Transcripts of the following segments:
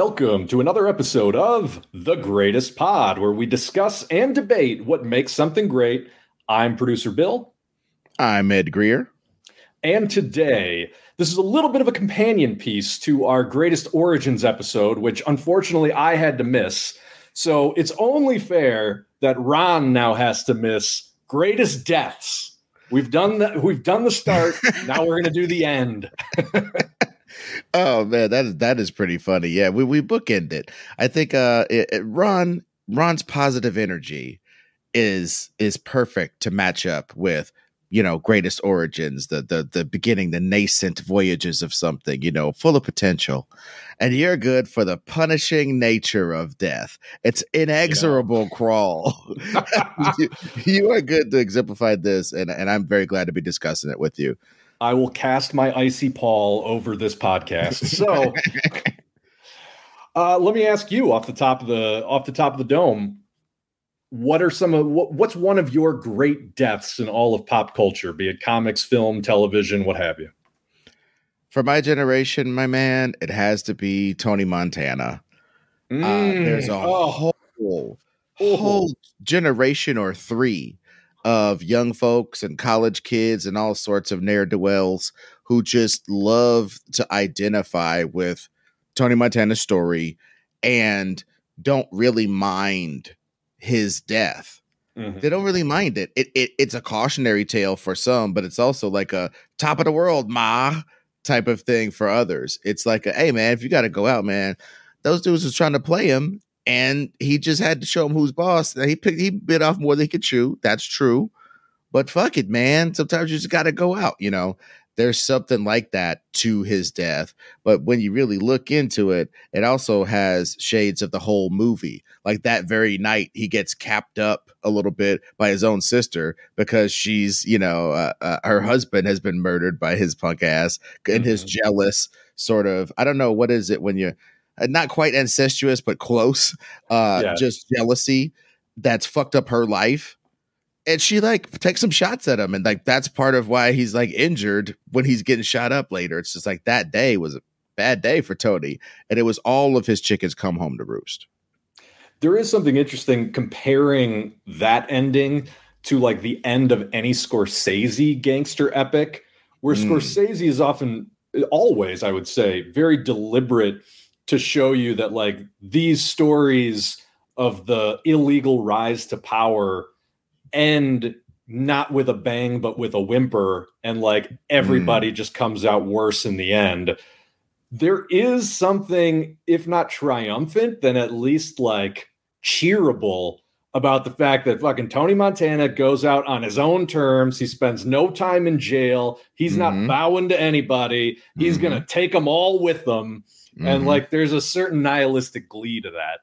Welcome to another episode of The Greatest Pod, where we discuss and debate what makes something great. I'm producer Bill. I'm Ed Greer. And today, this is a little bit of a companion piece to our Greatest Origins episode, which unfortunately I had to miss. So it's only fair that Ron now has to miss Greatest Deaths. We've done the we've done the start. now we're gonna do the end. oh man, that is that is pretty funny. Yeah, we we bookend it. I think uh it, it, Ron Ron's positive energy is is perfect to match up with you know greatest origins the the the beginning the nascent voyages of something you know full of potential and you're good for the punishing nature of death it's inexorable yeah. crawl you, you, are good to exemplify this and and i'm very glad to be discussing it with you I will cast my icy pall over this podcast. So uh, let me ask you off the top of the off the top of the dome. What are some of what, what's one of your great deaths in all of pop culture, be it comics, film, television, what have you? For my generation, my man, it has to be Tony Montana. Mm, uh, there's a mm, oh. whole whole generation or three of young folks and college kids and all sorts of ne'er do wells who just love to identify with Tony Montana's story and don't really mind his death. Mm-hmm. They don't really mind it. It, it. It's a cautionary tale for some, but it's also like a top of the world, ma type of thing for others. It's like, a, hey, man, if you got to go out, man, those dudes was trying to play him and he just had to show him who's boss. He picked, he bit off more than he could chew. That's true, but fuck it, man. Sometimes you just got to go out. You know, there's something like that to his death. But when you really look into it, it also has shades of the whole movie. Like that very night, he gets capped up a little bit by his own sister because she's, you know, uh, uh, her husband has been murdered by his punk ass and mm-hmm. his jealous sort of. I don't know what is it when you not quite incestuous, but close. Uh, yeah. Just jealousy that's fucked up her life. And she like takes some shots at him, and like that's part of why he's like injured when he's getting shot up later. It's just like that day was a bad day for Tony, and it was all of his chickens come home to roost. There is something interesting comparing that ending to like the end of any Scorsese gangster epic, where mm. Scorsese is often, always, I would say, very deliberate to show you that like these stories of the illegal rise to power end not with a bang but with a whimper and like everybody mm. just comes out worse in the end there is something if not triumphant then at least like cheerable about the fact that fucking Tony Montana goes out on his own terms. He spends no time in jail. He's mm-hmm. not bowing to anybody. He's mm-hmm. going to take them all with him. Mm-hmm. And like there's a certain nihilistic glee to that.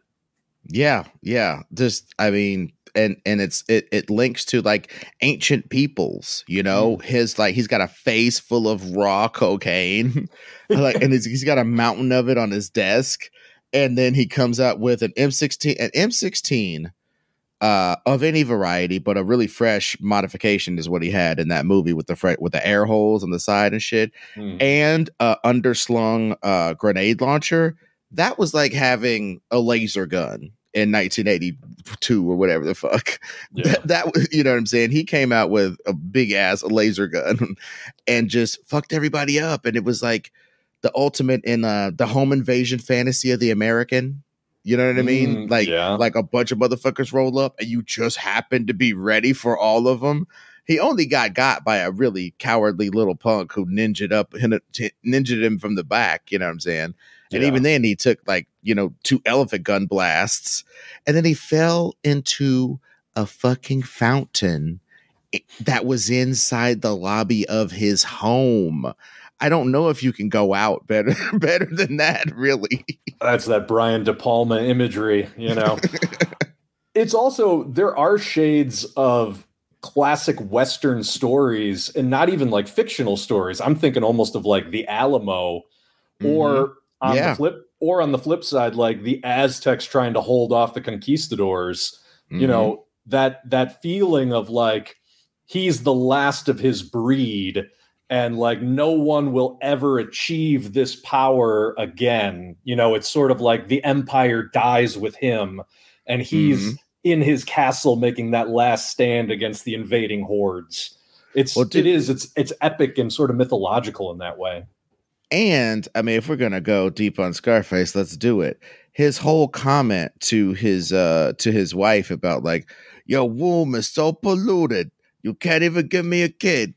Yeah, yeah. Just I mean, and and it's it it links to like ancient peoples, you know. Mm. His like he's got a face full of raw cocaine. like and he's, he's got a mountain of it on his desk. And then he comes out with an M16 an M16 uh, of any variety, but a really fresh modification is what he had in that movie with the fre- with the air holes on the side and shit, mm. and a underslung uh, grenade launcher. That was like having a laser gun in 1982 or whatever the fuck. Yeah. That, was, you know what I'm saying? He came out with a big ass laser gun and just fucked everybody up, and it was like the ultimate in uh, the home invasion fantasy of the American you know what I mean? Mm, like yeah. like a bunch of motherfuckers roll up and you just happen to be ready for all of them. He only got got by a really cowardly little punk who ninjaed up ninjaed him from the back, you know what I'm saying? And yeah. even then he took like, you know, two elephant gun blasts and then he fell into a fucking fountain that was inside the lobby of his home. I don't know if you can go out better better than that, really. That's that Brian De Palma imagery, you know. it's also there are shades of classic western stories and not even like fictional stories. I'm thinking almost of like the Alamo mm-hmm. or on yeah. the flip or on the flip side like the Aztecs trying to hold off the conquistadors. Mm-hmm. You know, that that feeling of like he's the last of his breed and like no one will ever achieve this power again. You know, it's sort of like the empire dies with him and he's mm-hmm. in his castle making that last stand against the invading hordes. It's well, it is it's it's epic and sort of mythological in that way. And I mean, if we're gonna go deep on Scarface, let's do it. His whole comment to his uh to his wife about like, your womb is so polluted, you can't even give me a kid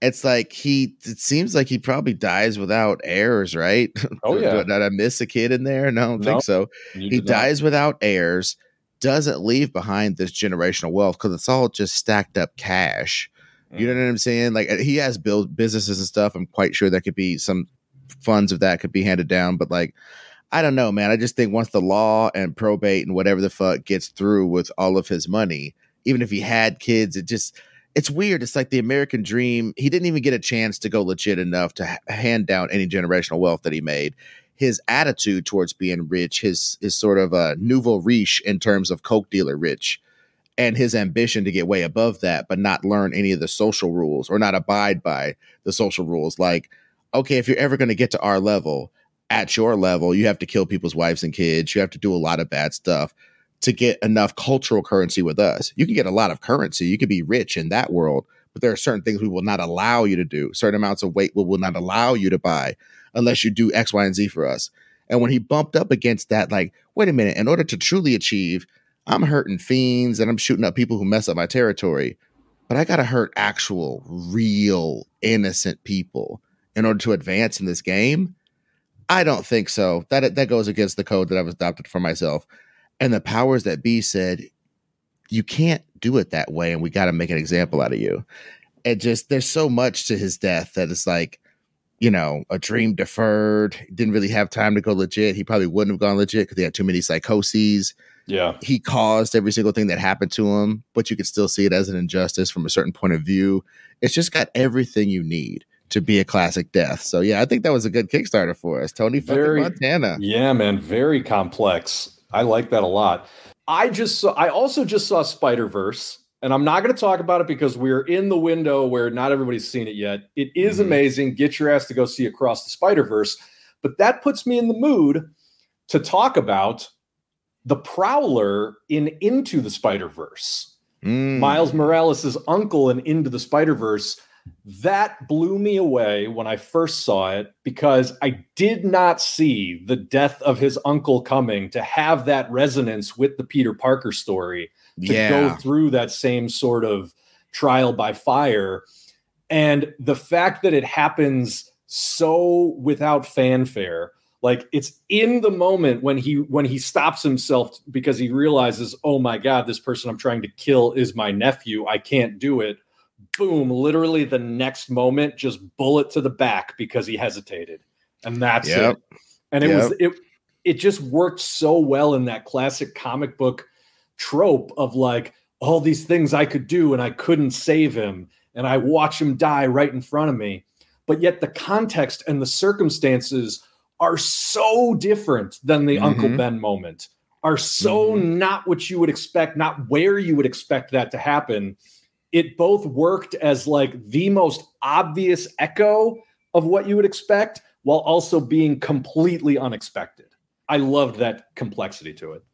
it's like he it seems like he probably dies without heirs, right? Oh yeah. Did I miss a kid in there? No, I don't no, think so. He dies not. without heirs, doesn't leave behind this generational wealth because it's all just stacked up cash. Mm. You know mm. what I'm saying? Like he has built businesses and stuff. I'm quite sure that could be some funds of that could be handed down, but like I don't know, man. I just think once the law and probate and whatever the fuck gets through with all of his money, even if he had kids, it just it's weird. It's like the American dream. He didn't even get a chance to go legit enough to hand down any generational wealth that he made. His attitude towards being rich, his his sort of a nouveau riche in terms of coke dealer rich, and his ambition to get way above that, but not learn any of the social rules or not abide by the social rules. Like, okay, if you're ever going to get to our level, at your level, you have to kill people's wives and kids. You have to do a lot of bad stuff to get enough cultural currency with us. You can get a lot of currency. You can be rich in that world, but there are certain things we will not allow you to do. Certain amounts of weight we will not allow you to buy unless you do X, Y, and Z for us. And when he bumped up against that, like, wait a minute, in order to truly achieve, I'm hurting fiends and I'm shooting up people who mess up my territory, but I got to hurt actual, real, innocent people in order to advance in this game. I don't think so. That that goes against the code that I've adopted for myself. And the powers that be said, you can't do it that way. And we got to make an example out of you. And just, there's so much to his death that it's like, you know, a dream deferred. Didn't really have time to go legit. He probably wouldn't have gone legit because he had too many psychoses. Yeah. He caused every single thing that happened to him, but you could still see it as an injustice from a certain point of view. It's just got everything you need to be a classic death. So yeah, I think that was a good Kickstarter for us. Tony very, Montana. Yeah, man, very complex. I like that a lot. I just saw, I also just saw Spider Verse, and I'm not going to talk about it because we're in the window where not everybody's seen it yet. It is mm-hmm. amazing. Get your ass to go see Across the Spider Verse, but that puts me in the mood to talk about the Prowler in Into the Spider Verse. Mm. Miles Morales' uncle in Into the Spider Verse that blew me away when I first saw it because I did not see the death of his uncle coming to have that resonance with the Peter Parker story to yeah. go through that same sort of trial by fire. And the fact that it happens so without fanfare, like it's in the moment when he when he stops himself because he realizes, oh my God, this person I'm trying to kill is my nephew. I can't do it boom, literally the next moment, just bullet to the back because he hesitated. And that's yep. it. And it yep. was it it just worked so well in that classic comic book trope of like all these things I could do and I couldn't save him and I watch him die right in front of me. But yet the context and the circumstances are so different than the mm-hmm. Uncle Ben moment. Are so mm-hmm. not what you would expect, not where you would expect that to happen it both worked as like the most obvious echo of what you would expect while also being completely unexpected. I loved that complexity to it.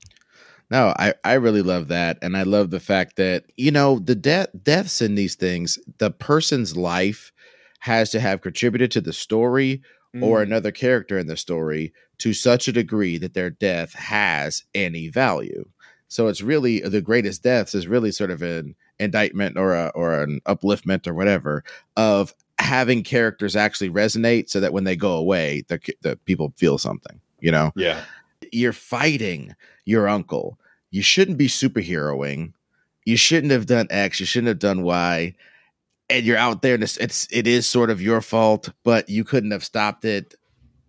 No, I, I really love that. And I love the fact that, you know, the de- deaths in these things, the person's life has to have contributed to the story mm. or another character in the story to such a degree that their death has any value. So it's really the greatest deaths is really sort of an indictment or a, or an upliftment or whatever of having characters actually resonate so that when they go away the, the people feel something you know? Yeah. You're fighting your uncle. You shouldn't be superheroing. You shouldn't have done x. You shouldn't have done y. And you're out there and it's, it's it is sort of your fault but you couldn't have stopped it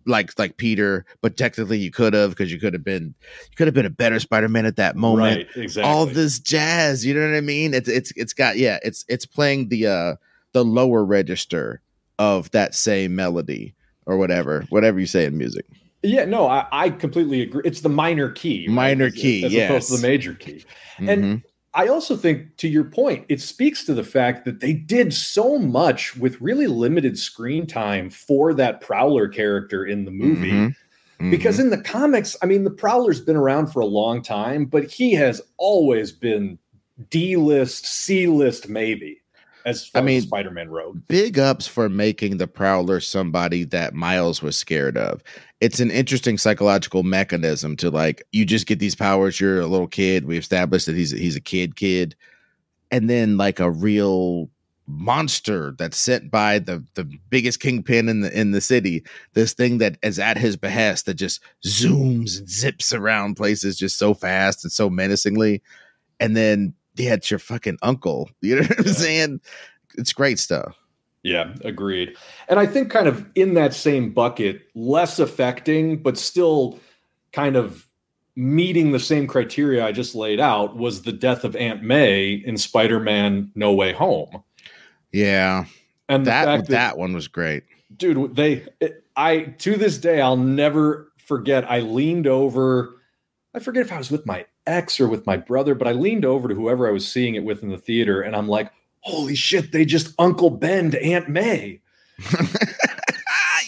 like like Peter, but technically you could have because you could have been you could have been a better Spider-Man at that moment. Right, exactly. All this jazz, you know what I mean? It's it's it's got yeah, it's it's playing the uh the lower register of that same melody or whatever, whatever you say in music. Yeah, no, I, I completely agree. It's the minor key, right? minor as, key, as yes. opposed to the major key. Mm-hmm. And I also think, to your point, it speaks to the fact that they did so much with really limited screen time for that Prowler character in the movie. Mm-hmm. Mm-hmm. Because in the comics, I mean, the Prowler's been around for a long time, but he has always been D list, C list, maybe as I mean, Spider-Man Rogue. Big ups for making the Prowler somebody that Miles was scared of. It's an interesting psychological mechanism to like you just get these powers. You're a little kid. We established that he's he's a kid kid, and then like a real monster that's sent by the the biggest kingpin in the in the city. This thing that is at his behest that just zooms and zips around places just so fast and so menacingly, and then yeah, it's your fucking uncle. You know what I'm saying? It's great stuff. Yeah, agreed. And I think kind of in that same bucket, less affecting, but still kind of meeting the same criteria I just laid out was the death of Aunt May in Spider-Man No Way Home. Yeah. And that that, that one was great. Dude, they it, I to this day I'll never forget I leaned over I forget if I was with my ex or with my brother, but I leaned over to whoever I was seeing it with in the theater and I'm like, holy shit, they just Uncle Ben to Aunt May.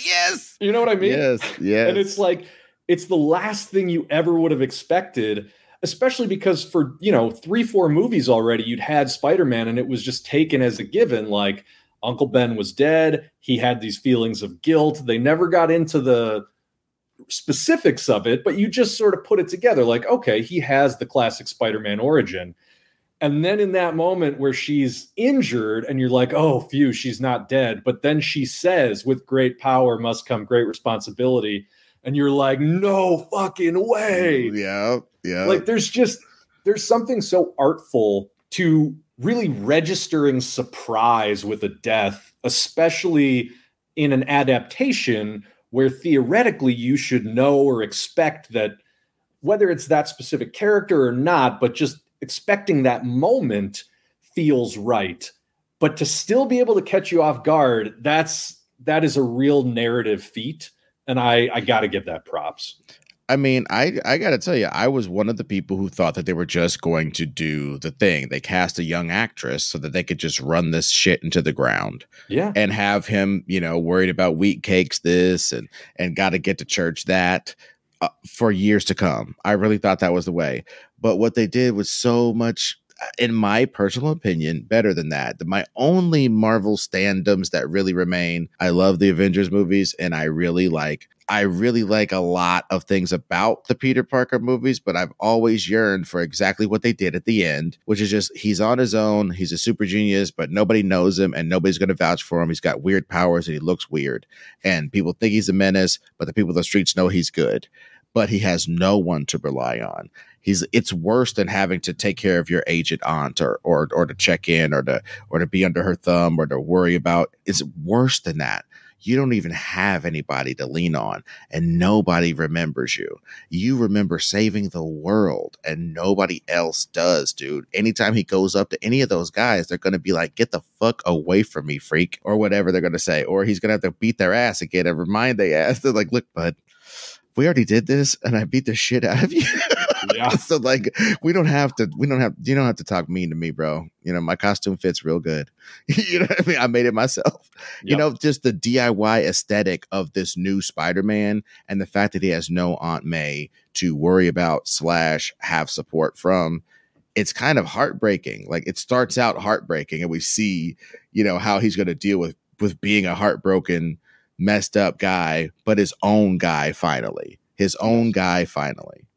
yes. You know what I mean? Yes. Yes. And it's like, it's the last thing you ever would have expected, especially because for, you know, three, four movies already, you'd had Spider Man and it was just taken as a given. Like, Uncle Ben was dead. He had these feelings of guilt. They never got into the specifics of it, but you just sort of put it together like, okay, he has the classic Spider Man origin. And then in that moment where she's injured and you're like, oh, phew, she's not dead. But then she says, with great power must come great responsibility. And you're like, no fucking way. Yeah. Yeah. Like there's just, there's something so artful to really registering surprise with a death, especially in an adaptation where theoretically you should know or expect that whether it's that specific character or not, but just expecting that moment feels right. But to still be able to catch you off guard, that's that is a real narrative feat. And I, I gotta give that props. I mean, I I got to tell you, I was one of the people who thought that they were just going to do the thing. They cast a young actress so that they could just run this shit into the ground. Yeah. And have him, you know, worried about wheat cakes this and and got to get to church that uh, for years to come. I really thought that was the way. But what they did was so much in my personal opinion, better than that. My only Marvel standums that really remain, I love the Avengers movies and I really like I really like a lot of things about the Peter Parker movies, but I've always yearned for exactly what they did at the end, which is just he's on his own, he's a super genius, but nobody knows him and nobody's going to vouch for him. He's got weird powers and he looks weird. And people think he's a menace, but the people in the streets know he's good. But he has no one to rely on. He's it's worse than having to take care of your aged aunt or or or to check in or to or to be under her thumb or to worry about. It's worse than that you don't even have anybody to lean on and nobody remembers you. You remember saving the world and nobody else does, dude. Anytime he goes up to any of those guys, they're going to be like, get the fuck away from me, freak, or whatever they're going to say. Or he's going to have to beat their ass again and remind their ass. They're like, look, bud, we already did this and I beat the shit out of you. Yeah. so like we don't have to we don't have you don't have to talk mean to me, bro. You know, my costume fits real good. you know what I mean? I made it myself. Yep. You know, just the DIY aesthetic of this new Spider-Man and the fact that he has no Aunt May to worry about slash have support from. It's kind of heartbreaking. Like it starts out heartbreaking, and we see, you know, how he's going to deal with with being a heartbroken, messed up guy, but his own guy finally, his own guy finally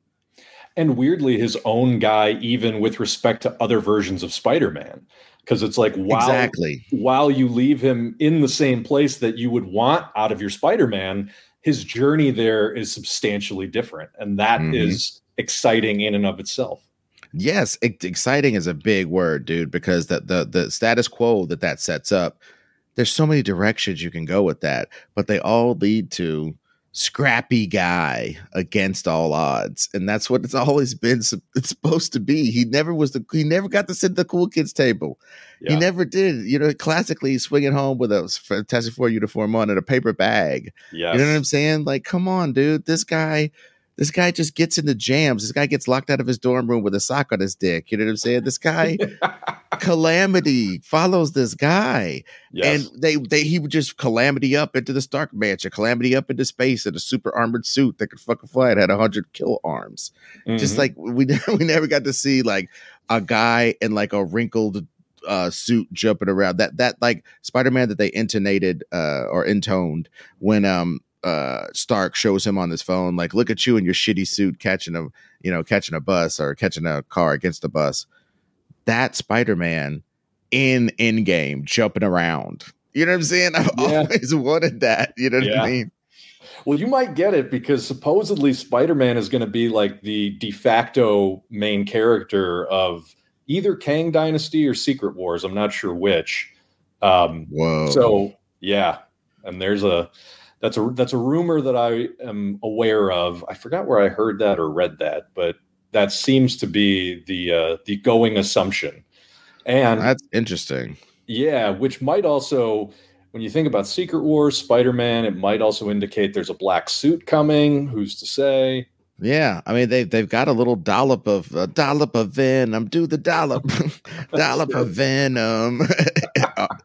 and weirdly his own guy even with respect to other versions of spider-man. Because it's like while, exactly. while you leave him in the same place that you would want out of your spider-man his journey there is substantially different and that mm-hmm. is exciting in and of itself. Yes it, exciting is a big word dude because the, the the status quo that that sets up there's so many directions you can go with that but they all lead to scrappy guy against all odds and that's what it's always been it's supposed to be. He never was the he never got to sit at the cool kids table. Yeah. he never did you know classically swinging home with a fantastic four uniform on and a paper bag. Yeah you know what i'm saying? Like come on dude this guy This guy just gets into jams. This guy gets locked out of his dorm room with a sock on his dick. You know what I'm saying? This guy, calamity follows this guy, yes. and they they he would just calamity up into the Stark mansion, calamity up into space in a super armored suit that could fucking fly. It had hundred kill arms. Mm-hmm. Just like we we never got to see like a guy in like a wrinkled uh, suit jumping around. That that like Spider Man that they intonated uh, or intoned when um uh Stark shows him on his phone, like, look at you in your shitty suit catching a you know catching a bus or catching a car against a bus. That Spider Man in Endgame jumping around. You know what I'm saying? I've yeah. always wanted that. You know what yeah. I mean? Well, you might get it because supposedly Spider Man is going to be like the de facto main character of either Kang Dynasty or Secret Wars. I'm not sure which. Um, Whoa. So yeah, and there's a that's a that's a rumor that I am aware of. I forgot where I heard that or read that, but that seems to be the uh, the going assumption. And that's interesting. Yeah, which might also when you think about Secret Wars, Spider Man, it might also indicate there's a black suit coming. Who's to say? Yeah, I mean they've they've got a little dollop of a dollop of venom. Do the dollop, dollop of venom.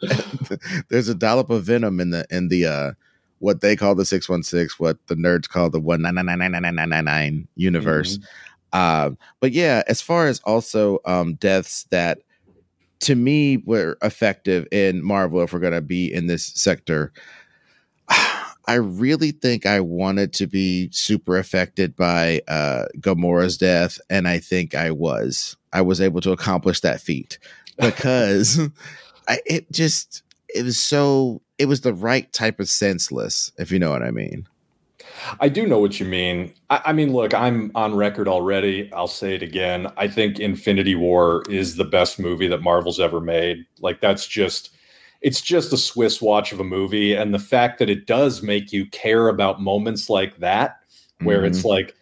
There's a dollop of venom in the in the uh what they call the 616, what the nerds call the 1999999 universe. Mm-hmm. Uh, but yeah, as far as also um, deaths that to me were effective in Marvel, if we're going to be in this sector, I really think I wanted to be super affected by uh, Gamora's death, and I think I was. I was able to accomplish that feat because I, it just it was so it was the right type of senseless, if you know what I mean. I do know what you mean. I, I, mean, look, I'm on record already. I'll say it again. I think Infinity War is the best movie that Marvel's ever made. Like, that's just it's just a Swiss watch of a movie. And the fact that it does make you care about moments like that, where mm-hmm. it's like,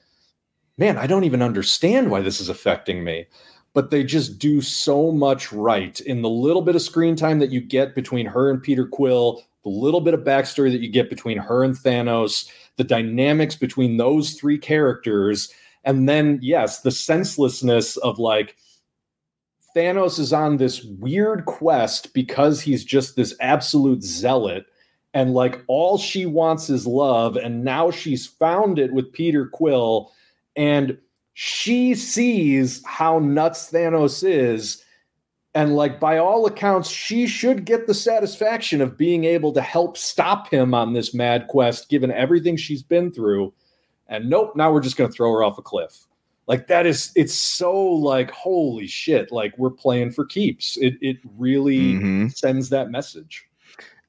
man, I don't even understand why this is affecting me. But they just do so much right in the little bit of screen time that you get between her and Peter Quill, the little bit of backstory that you get between her and Thanos, the dynamics between those three characters. And then, yes, the senselessness of like, Thanos is on this weird quest because he's just this absolute zealot. And like all she wants is love. And now she's found it with Peter Quill. And she sees how nuts Thanos is. And like by all accounts, she should get the satisfaction of being able to help stop him on this mad quest, given everything she's been through. And nope, now we're just going to throw her off a cliff like that is it's so like holy shit like we're playing for keeps it it really mm-hmm. sends that message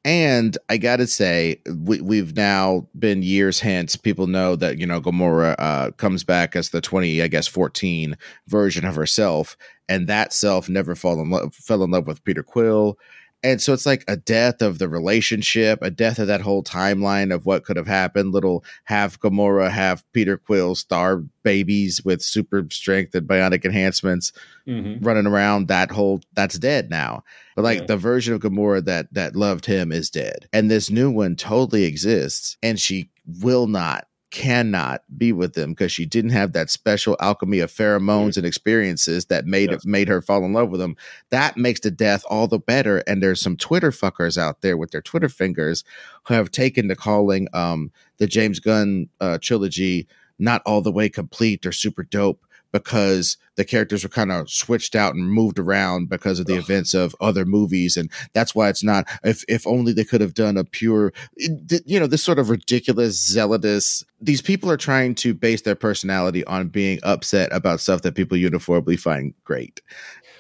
and I gotta say, we, we've now been years hence. People know that you know Gamora uh, comes back as the twenty, I guess, fourteen version of herself, and that self never fell in love, fell in love with Peter Quill. And so it's like a death of the relationship, a death of that whole timeline of what could have happened. Little half Gamora, half Peter Quill star babies with super strength and bionic enhancements mm-hmm. running around. That whole that's dead now. But like yeah. the version of Gamora that that loved him is dead. And this new one totally exists and she will not cannot be with them because she didn't have that special alchemy of pheromones and experiences that made yes. it made her fall in love with him. That makes the death all the better. And there's some Twitter fuckers out there with their Twitter fingers who have taken to calling um, the James Gunn uh, trilogy not all the way complete or super dope because the characters were kind of switched out and moved around because of the Ugh. events of other movies and that's why it's not if if only they could have done a pure eh, you know this sort of ridiculous zealotous these people are trying to base their personality on being upset about stuff that people uniformly find great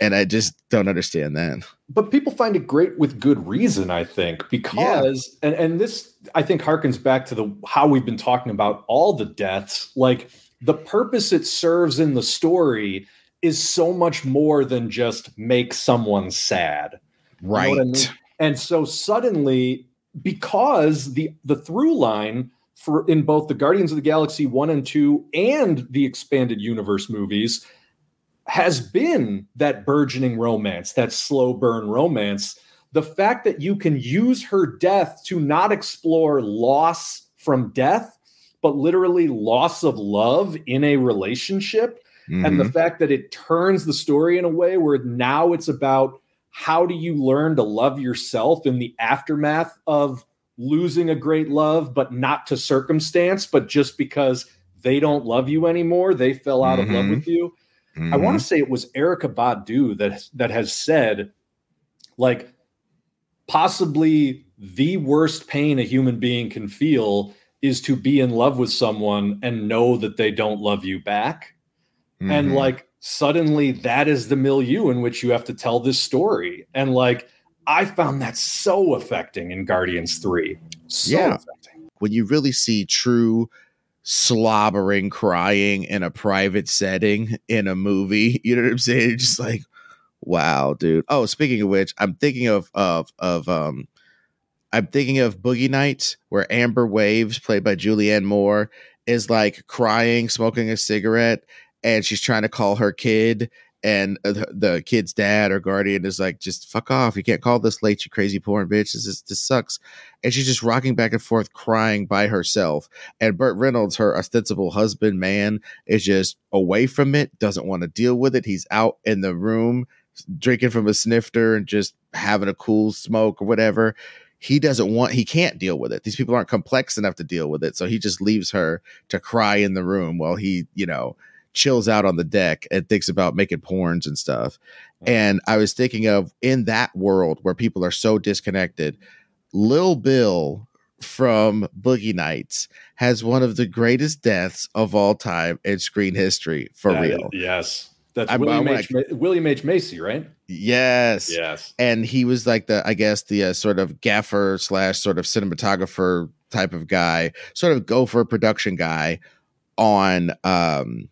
and I just don't understand that. But people find it great with good reason, I think, because yeah. and and this I think harkens back to the how we've been talking about all the deaths. Like the purpose it serves in the story is so much more than just make someone sad. Right. You know I mean? And so suddenly, because the the through line for in both the Guardians of the Galaxy 1 and 2 and the expanded universe movies has been that burgeoning romance, that slow burn romance. The fact that you can use her death to not explore loss from death, but literally loss of love in a relationship. Mm-hmm. And the mm-hmm. fact that it turns the story in a way where now it's about how do you learn to love yourself in the aftermath of losing a great love, but not to circumstance, but just because they don't love you anymore, they fell out mm-hmm. of love mm-hmm. with you. Mm-hmm. I want to say it was Erykah Badu that that has said, like, possibly the worst pain a human being can feel is to be in love with someone and know that they don't love you back. Mm-hmm. And like suddenly that is the milieu in which you have to tell this story. And like I found that so affecting in Guardians 3. So yeah. affecting. When you really see true slobbering, crying in a private setting in a movie, you know what I'm saying? Just like, wow, dude. Oh, speaking of which, I'm thinking of of of um I'm thinking of Boogie Nights, where Amber Waves, played by Julianne Moore, is like crying, smoking a cigarette, and she's trying to call her kid, and the, kid's dad or guardian is like, "Just fuck off! You can't call this late, you crazy porn bitch. This is, this sucks." And she's just rocking back and forth, crying by herself. And Burt Reynolds, her ostensible husband, man, is just away from it, doesn't want to deal with it. He's out in the room drinking from a snifter and just having a cool smoke or whatever he doesn't want he can't deal with it. These people aren't complex enough to deal with it so he just leaves her to cry in the room while he you know chills out on the deck and thinks about making porns and stuff. Mm. And i was thinking of in that world where people are so disconnected lil bill from boogie nights has one of the greatest deaths of all time in screen history for that real. is, yes that's I, William, I, H. William H. Macy, right? Yes. Yes. And he was like the, I guess, the uh, sort of gaffer slash sort of cinematographer type of guy, sort of gopher production guy on um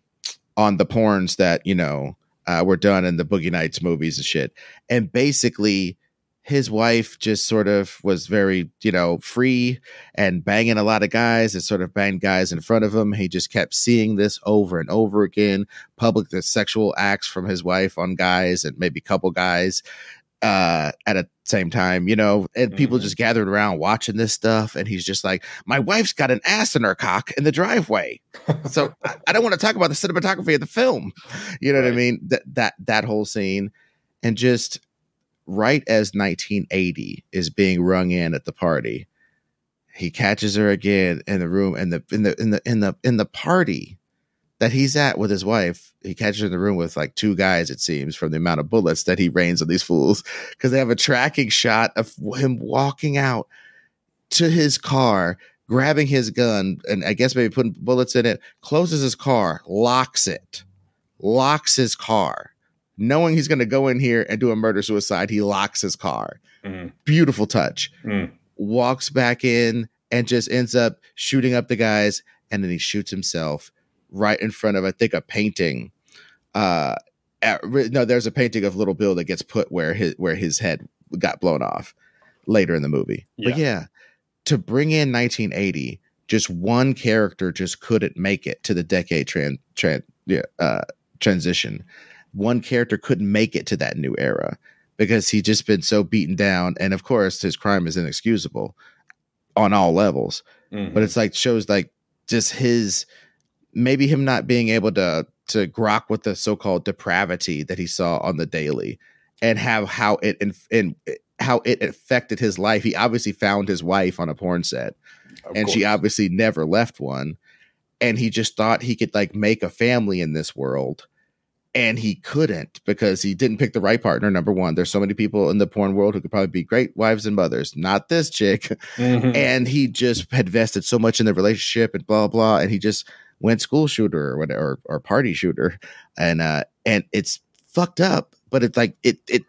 on the porns that you know uh, were done in the Boogie Nights movies and shit. And basically, his wife just sort of was very, you know, free and banging a lot of guys and sort of banged guys in front of him. He just kept seeing this over and over again, public the sexual acts from his wife on guys and maybe a couple guys uh, at a same time, you know, and mm-hmm. people just gathered around watching this stuff. And he's just like, my wife's got an ass in her cock in the driveway. so I, I, don't want to talk about the cinematography of the film. You know right. what I mean? That, that, that whole scene and just, right as 1980 is being rung in at the party, he catches her again in the room in the in the in the in the in the party that he's at with his wife. He catches her in the room with like two guys, it seems, from the amount of bullets that he rains on these fools, because they have a tracking shot of him walking out to his car, grabbing his gun, and I guess maybe putting bullets in it, closes his car, locks it, locks his car knowing he's going to go in here and do a murder suicide, he locks his car. Mm. Beautiful touch. Mm. Walks back in and just ends up shooting up the guys, and then he shoots himself right in front of, I think, a painting. Uh, at, no, there's a painting of Little Bill that gets put where his where his head got blown off later in the movie. Yeah. But yeah, to bring in 1980, just one character just couldn't make it to the decade tran, tran, yeah, uh, transition one character couldn't make it to that new era because he'd just been so beaten down. And of course, his crime is inexcusable on all levels. Mm-hmm. But it's like shows like just his maybe him not being able to to grok with the so-called depravity that he saw on the daily and have how it and, and how it affected his life. He obviously found his wife on a porn set of and course. she obviously never left one. And he just thought he could like make a family in this world and he couldn't because he didn't pick the right partner. Number one, there's so many people in the porn world who could probably be great wives and mothers, not this chick. Mm-hmm. And he just had vested so much in the relationship and blah blah, and he just went school shooter or whatever or, or party shooter, and uh, and it's fucked up. But it's like it it.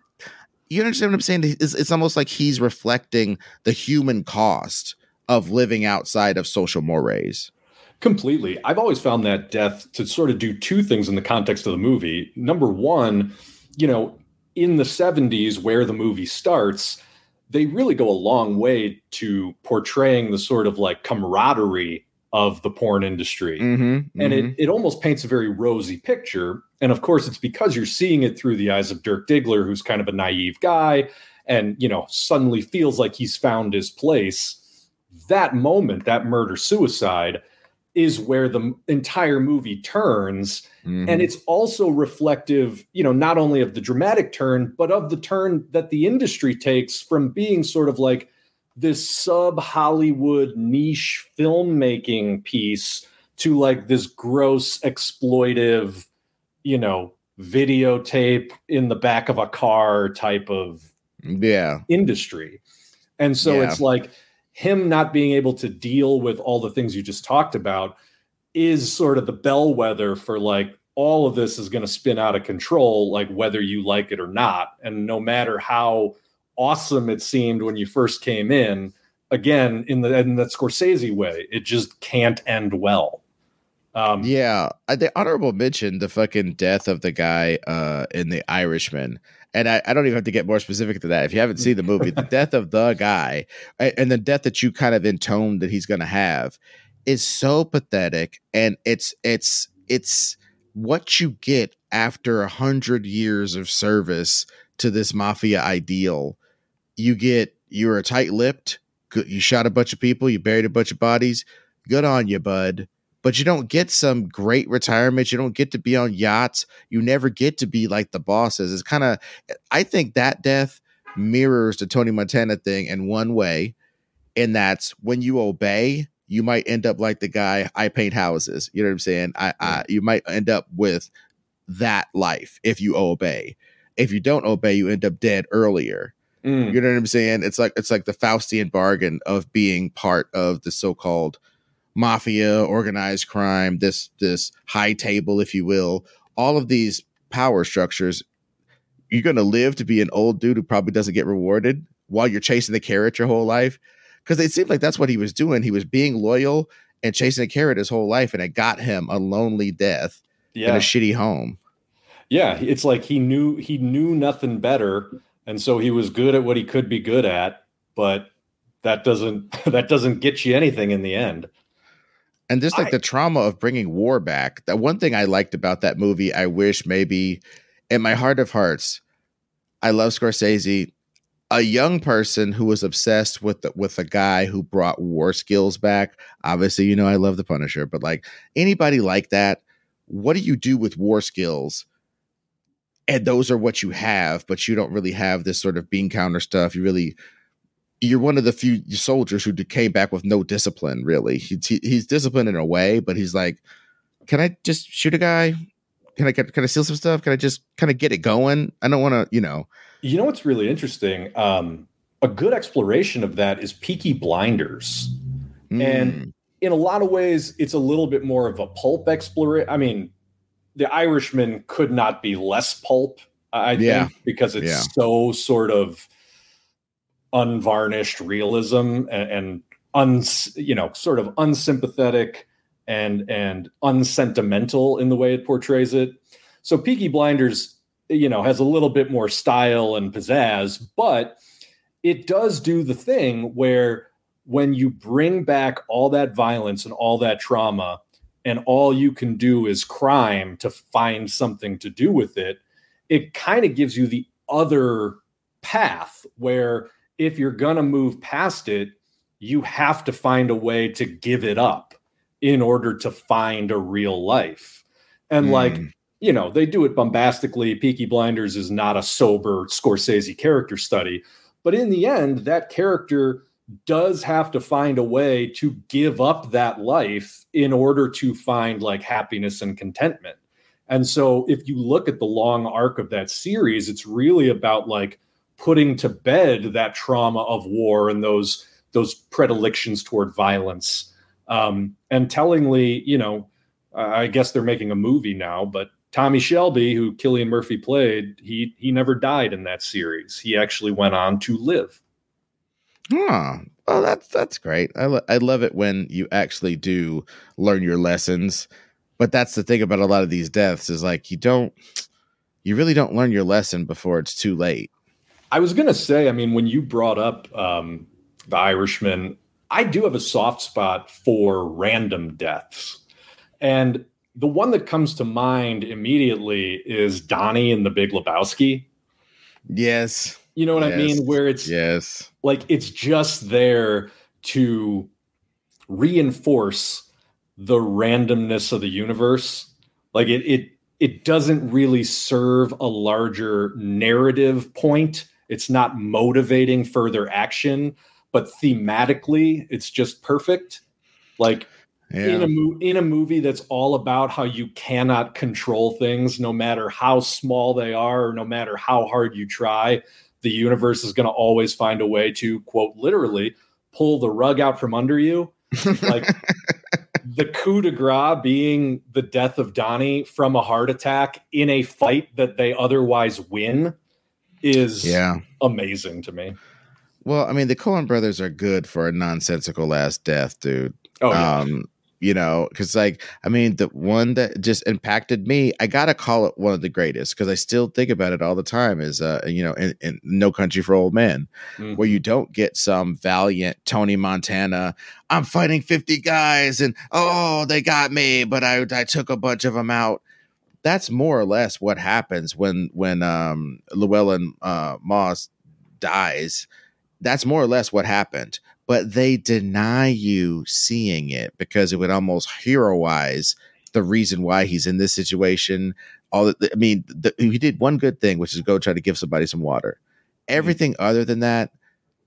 You understand what I'm saying? It's, it's almost like he's reflecting the human cost of living outside of social mores. Completely. I've always found that death to sort of do two things in the context of the movie. Number one, you know, in the 70s, where the movie starts, they really go a long way to portraying the sort of like camaraderie of the porn industry. Mm-hmm, and mm-hmm. it, it almost paints a very rosy picture. And of course, it's because you're seeing it through the eyes of Dirk Diggler, who's kind of a naive guy and, you know, suddenly feels like he's found his place. That moment, that murder suicide, is where the entire movie turns. Mm-hmm. And it's also reflective, you know, not only of the dramatic turn, but of the turn that the industry takes from being sort of like this sub Hollywood niche filmmaking piece to like this gross exploitive, you know, videotape in the back of a car type of yeah industry. And so yeah. it's like him not being able to deal with all the things you just talked about is sort of the bellwether for like all of this is going to spin out of control like whether you like it or not. And no matter how awesome it seemed when you first came in again in the in that Scorsese way it just can't end well. Um, yeah, the honorable mention the fucking death of the guy uh, in the Irishman, and I, I, don't even have to get more specific to that. If you haven't seen the movie, the death of the guy and the death that you kind of intoned that he's going to have is so pathetic, and it's it's it's what you get after a hundred years of service to this mafia ideal. You get you're a tight lipped. You shot a bunch of people. You buried a bunch of bodies. Good on you, bud but you don't get some great retirement. You don't get to be on yachts. You never get to be like the bosses. It's kind of, I think that death mirrors the Tony Montana thing in one way, and that's when you obey, you might end up like the guy I paint houses. You know what I'm saying? I, I you might end up with that life if you obey. If you don't obey, you end up dead earlier. Mm. You know what I'm saying? It's like it's like the Faustian bargain of being part of the so-called mafia, organized crime, this this high table, if you will, all of these power structures, you're going to live to be an old dude who probably doesn't get rewarded while you're chasing the carrot your whole life. Because it seemed like that's what he was doing. He was being loyal and chasing a carrot his whole life, and it got him a lonely death yeah. in a shitty home. Yeah, it's like he knew he knew nothing better, and so he was good at what he could be good at, but that doesn't that doesn't get you anything in the end and just like I, the trauma of bringing war back the one thing i liked about that movie i wish maybe in my heart of hearts i love scorsese a young person who was obsessed with the, with a guy who brought war skills back. Obviously you know i love the punisher but like anybody like that what do you do with war skills? And those are what you have but you don't really have this sort of bean counter stuff. You really you're one of the few soldiers who came back with no discipline. Really, he, he's disciplined in a way, but he's like, "Can I just shoot a guy? Can I can I steal some stuff? Can I just kind of get it going? I don't want to, you know." You know what's really interesting? Um, a good exploration of that is Peaky Blinders, mm. and in a lot of ways, it's a little bit more of a pulp exploration. I mean, The Irishman could not be less pulp. I yeah. think because it's yeah. so sort of unvarnished realism and, and you know, sort of unsympathetic and and unsentimental in the way it portrays it. So Peaky Blinders, you know, has a little bit more style and pizzazz, but it does do the thing where when you bring back all that violence and all that trauma and all you can do is crime to find something to do with it, it kind of gives you the other path where if you're going to move past it, you have to find a way to give it up in order to find a real life. And mm. like, you know, they do it bombastically. Peaky Blinders is not a sober Scorsese character study, but in the end, that character does have to find a way to give up that life in order to find like happiness and contentment. And so if you look at the long arc of that series, it's really about like putting to bed that trauma of war and those those predilections toward violence. Um, and tellingly, you know, I guess they're making a movie now, but Tommy Shelby, who Cillian Murphy played, he he never died in that series. He actually went on to live. Huh. Oh, that's that's great. I lo- I love it when you actually do learn your lessons. But that's the thing about a lot of these deaths is like you don't you really don't learn your lesson before it's too late. I was going to say, I mean, when you brought up um, the Irishman, I do have a soft spot for random deaths. And the one that comes to mind immediately is Donnie in the Big Lebowski. Yes. You know what yes. I mean? Where it's yes, like it's just there to reinforce the randomness of the universe. Like it it it doesn't really serve a larger narrative point. It's not motivating further action, but thematically, it's just perfect. Like yeah. in a mo- in a movie that's all about how you cannot control things, no matter how small they are, or no matter how hard you try. The universe is going to always find a way to quote literally pull the rug out from under you. Like the coup de grace being the death of Donnie from a heart attack in a fight that they otherwise win is yeah amazing to me. Well, I mean, the Coen brothers are good for a nonsensical last death, dude. Oh, yeah. Um, you know, because like, I mean, the one that just impacted me, I gotta call it one of the greatest because I still think about it all the time. Is uh, you know, in, in No Country for Old Men, mm-hmm. where you don't get some valiant Tony Montana. I'm fighting fifty guys, and oh, they got me, but I I took a bunch of them out. That's more or less what happens when when um Llewelyn uh, Moss dies. That's more or less what happened but they deny you seeing it because it would almost heroize the reason why he's in this situation. All the, I mean, the, he did one good thing, which is go try to give somebody some water. Mm-hmm. Everything mm-hmm. other than that,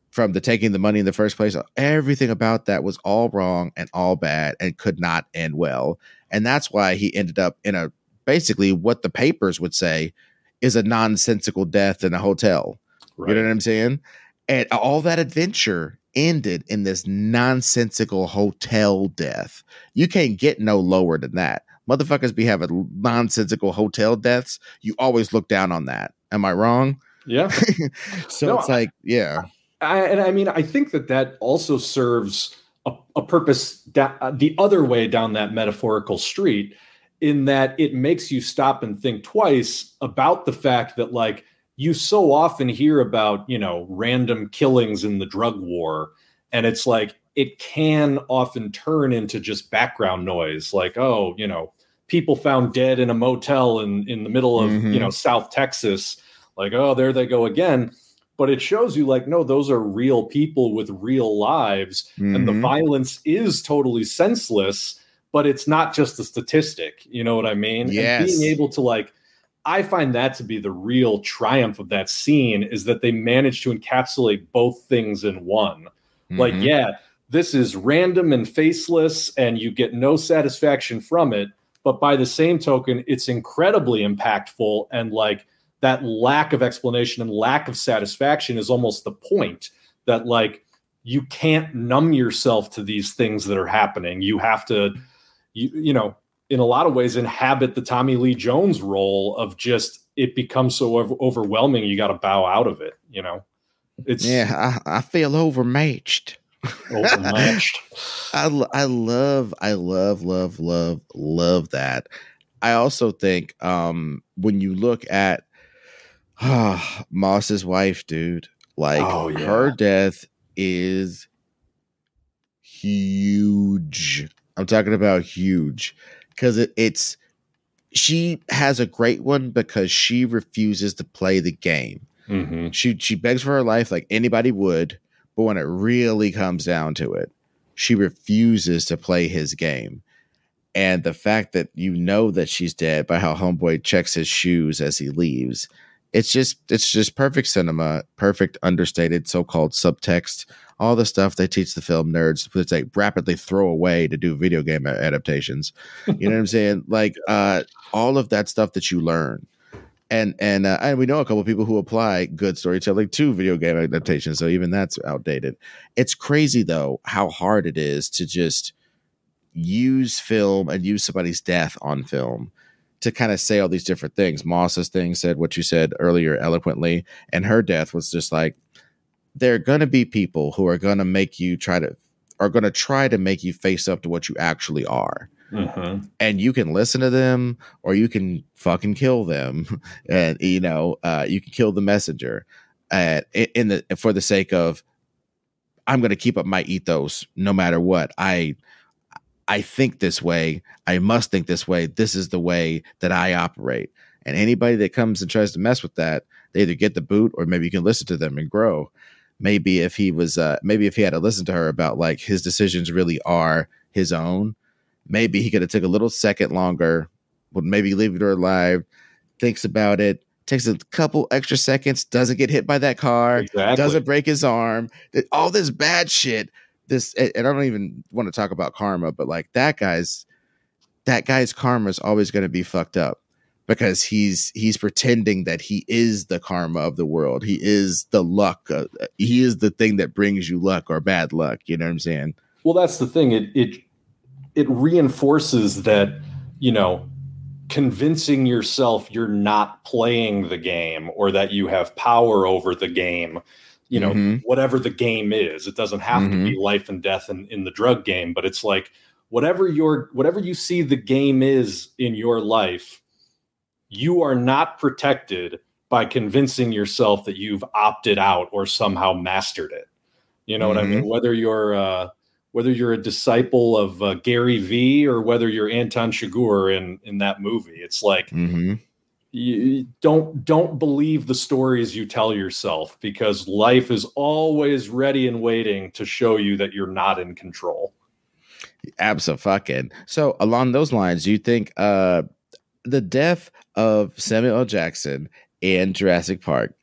from the taking the money in the first place, everything about that was all wrong and all bad and could not end well. And that's why he ended up in a basically what the papers would say is a nonsensical death in a hotel. Right. You know what I'm saying? And all that adventure ended in this nonsensical hotel death. You can't get no lower than that. Motherfuckers be having nonsensical hotel deaths. You always look down on that. Am I wrong? Yeah. so no, it's like, yeah. I, and I mean, I think that that also serves a, a purpose da- uh, the other way down that metaphorical street, in that it makes you stop and think twice about the fact that, like, you so often hear about, you know, random killings in the drug war. And it's like, it can often turn into just background noise, like, oh, you know, people found dead in a motel in, in the middle of, mm-hmm. you know, South Texas. Like, oh, there they go again. But it shows you, like, no, those are real people with real lives. Mm-hmm. And the mm-hmm. violence is totally senseless, but it's not just a statistic. You know what I mean? Yes. And being able to, like, I find that to be the real triumph of that scene is that they managed to encapsulate both things in one. Mm-hmm. Like, yeah, this is random and faceless, and you get no satisfaction from it. But by the same token, it's incredibly impactful. And like that lack of explanation and lack of satisfaction is almost the point that, like, you can't numb yourself to these things that are happening. You have to, you, you know, in a lot of ways inhabit the Tommy Lee Jones role of just it becomes so overwhelming you got to bow out of it you know? It's yeah I, I feel overmatched. Overmatched. I, I love I love love love love that. I also think um when you look at uh, Moss's wife dude like oh, yeah. her death is huge I'm talking about huge because it, it's she has a great one because she refuses to play the game. Mm-hmm. She she begs for her life like anybody would, but when it really comes down to it, she refuses to play his game. And the fact that you know that she's dead by how homeboy checks his shoes as he leaves, it's just it's just perfect cinema, perfect understated so-called subtext all the stuff they teach the film nerds that they rapidly throw away to do video game adaptations. You know what I'm saying? Like uh, all of that stuff that you learn. And and uh, and we know a couple people who apply good storytelling to video game adaptations, so even that's outdated. It's crazy though how hard it is to just use film and use somebody's death on film to kind of say all these different things. Moss's thing said what you said earlier eloquently, and her death was just like there are going to be people who are going to make you try to are going to try to make you face up to what you actually are. Mm-hmm. And you can listen to them or you can fucking kill them. and, you know, uh, you can kill the messenger uh, in the, for the sake of, I'm going to keep up my ethos no matter what. I, I think this way. I must think this way. This is the way that I operate. And anybody that comes and tries to mess with that, they either get the boot or maybe you can listen to them and grow maybe if he was uh maybe if he had to listen to her about like his decisions really are his own maybe he could have took a little second longer, would maybe leave her alive, thinks about it, takes a couple extra seconds, doesn't get hit by that car, exactly. doesn't break his arm, all this bad shit. This and I don't even want to talk about karma, but like that guy's that guy's karma is always going to be fucked up because he's he's pretending that he is the karma of the world. He is the luck. Uh, he is the thing that brings you luck or bad luck. You know what I'm saying? Well, that's the thing. It it it reinforces that you know convincing yourself you're not playing the game or that you have power over the game you know mm-hmm. whatever the game is it doesn't have mm-hmm. to be life and death in, in the drug game but it's like whatever your whatever you see the game is in your life you are not protected by convincing yourself that you've opted out or somehow mastered it you know mm-hmm. what i mean mm-hmm. whether you're uh whether you're a disciple of uh, Gary Vee or whether you're Anton Chigurh in in that movie. It's like mm-hmm. You don't don't believe the stories you tell yourself because life is always ready and waiting to show you that you're not in control. Absolutely. So along those lines, you think uh, the death of Samuel L. Jackson in Jurassic Park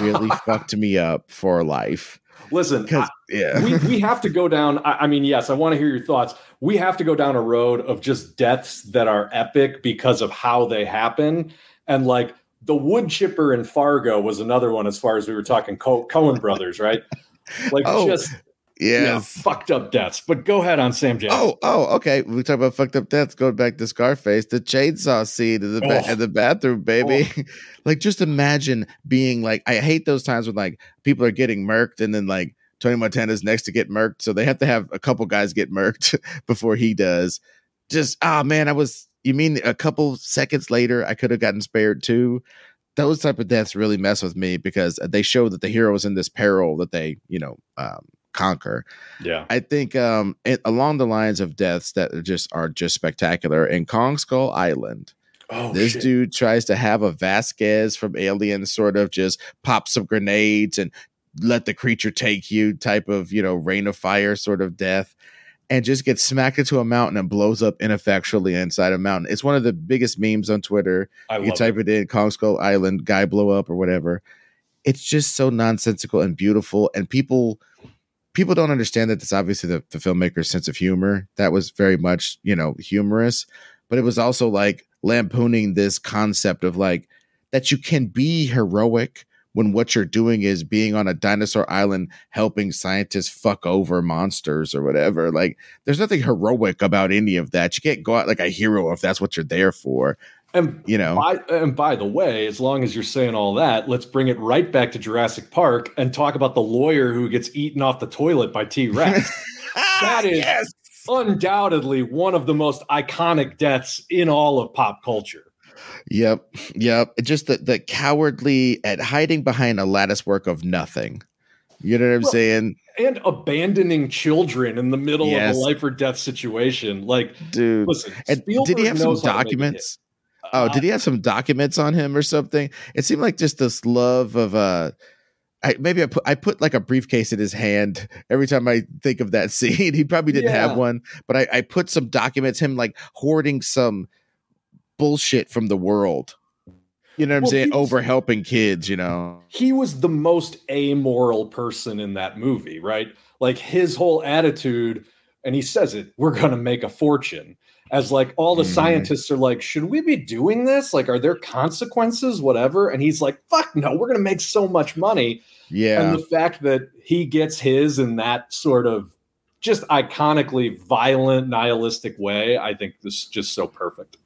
really fucked me up for life? Listen, I, yeah, we, we have to go down. I, I mean, yes, I want to hear your thoughts. We have to go down a road of just deaths that are epic because of how they happen. And like the wood chipper in Fargo was another one as far as we were talking Co- Coen brothers, right? Like oh, just yes. Yeah, fucked up deaths. But go ahead on Sam Jackson. Oh, oh, okay. We talk about fucked up deaths. Going back to Scarface, the chainsaw scene in the ba- oh. in the bathroom, baby. Oh. like, just imagine being like, I hate those times when like people are getting murked and then like Tony Montana's next to get murked, so they have to have a couple guys get murked before he does. Just ah oh, man, I was. You mean a couple seconds later, I could have gotten spared too those type of deaths really mess with me because they show that the hero is in this peril that they you know um, conquer. Yeah. I think um it, along the lines of deaths that are just are just spectacular in Kong Skull Island. Oh, this shit. dude tries to have a Vasquez from Alien sort of just pop some grenades and let the creature take you type of, you know, rain of fire sort of death and just gets smacked into a mountain and blows up ineffectually inside a mountain. It's one of the biggest memes on Twitter. I you type it. it in Kong Skull Island, guy blow up or whatever. It's just so nonsensical and beautiful. And people people don't understand that that's obviously the, the filmmaker's sense of humor. That was very much, you know, humorous, but it was also like lampooning this concept of like that you can be heroic when what you're doing is being on a dinosaur island helping scientists fuck over monsters or whatever. Like, there's nothing heroic about any of that. You can't go out like a hero if that's what you're there for. And you know, by, and by the way, as long as you're saying all that, let's bring it right back to Jurassic Park and talk about the lawyer who gets eaten off the toilet by T Rex. that is yes. undoubtedly one of the most iconic deaths in all of pop culture. Yep, yep. Just the the cowardly at hiding behind a lattice work of nothing. You know what I'm well, saying? And abandoning children in the middle yes. of a life or death situation. Like, dude, listen, and did he have some documents? Oh, did he have some documents on him or something? It seemed like just this love of uh I, maybe I put I put like a briefcase in his hand every time I think of that scene. He probably didn't yeah. have one, but I, I put some documents, him like hoarding some bullshit from the world. You know what well, I'm saying? Over helping kids, you know. He was the most amoral person in that movie, right? Like his whole attitude, and he says it, we're gonna make a fortune as like all the mm. scientists are like, should we be doing this? Like, are there consequences? Whatever. And he's like, fuck no, we're gonna make so much money. Yeah. And the fact that he gets his in that sort of just iconically violent, nihilistic way, I think this is just so perfect.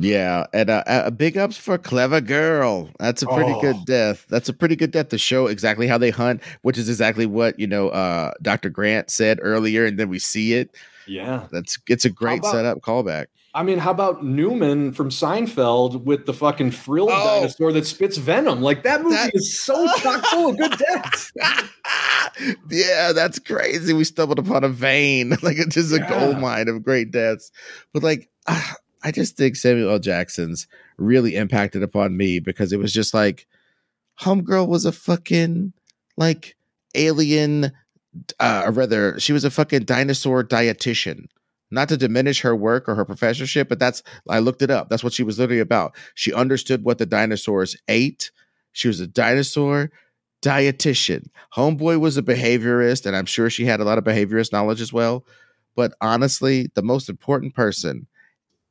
Yeah, and uh, uh, big ups for clever girl. That's a pretty oh. good death. That's a pretty good death to show exactly how they hunt, which is exactly what you know uh, Dr. Grant said earlier, and then we see it. Yeah, that's it's a great about, setup callback. I mean, how about Newman from Seinfeld with the fucking frilled oh. dinosaur that spits venom? Like that movie that, is so chock full of good deaths. yeah, that's crazy. We stumbled upon a vein, like it's just yeah. a gold mine of great deaths. But like, uh, I just think Samuel L. Jackson's really impacted upon me because it was just like, Homegirl was a fucking like alien uh, or rather, she was a fucking dinosaur dietitian. not to diminish her work or her professorship, but that's I looked it up. That's what she was literally about. She understood what the dinosaurs ate. She was a dinosaur dietitian. Homeboy was a behaviorist, and I'm sure she had a lot of behaviorist knowledge as well. But honestly, the most important person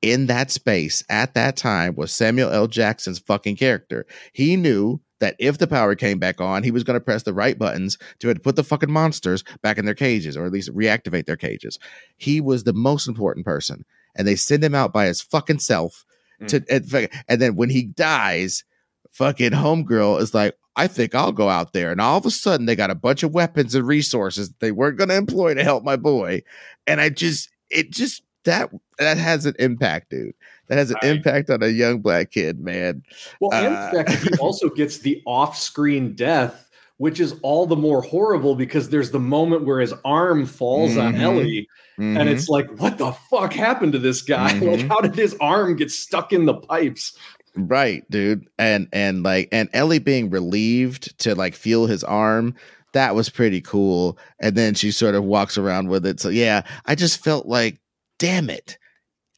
in that space at that time was Samuel L. Jackson's fucking character. He knew that if the power came back on, he was going to press the right buttons to put the fucking monsters back in their cages or at least reactivate their cages. He was the most important person. And they send him out by his fucking self to mm. and, and then when he dies, fucking homegirl is like, I think I'll go out there. And all of a sudden they got a bunch of weapons and resources they weren't going to employ to help my boy. And I just it just that that has an impact, dude. That has an right. impact on a young black kid, man. Well, and uh, the fact he also gets the off-screen death, which is all the more horrible because there's the moment where his arm falls mm-hmm. on Ellie, mm-hmm. and it's like, what the fuck happened to this guy? Mm-hmm. Like, how did his arm get stuck in the pipes? Right, dude. And and like and Ellie being relieved to like feel his arm that was pretty cool. And then she sort of walks around with it. So yeah, I just felt like damn it.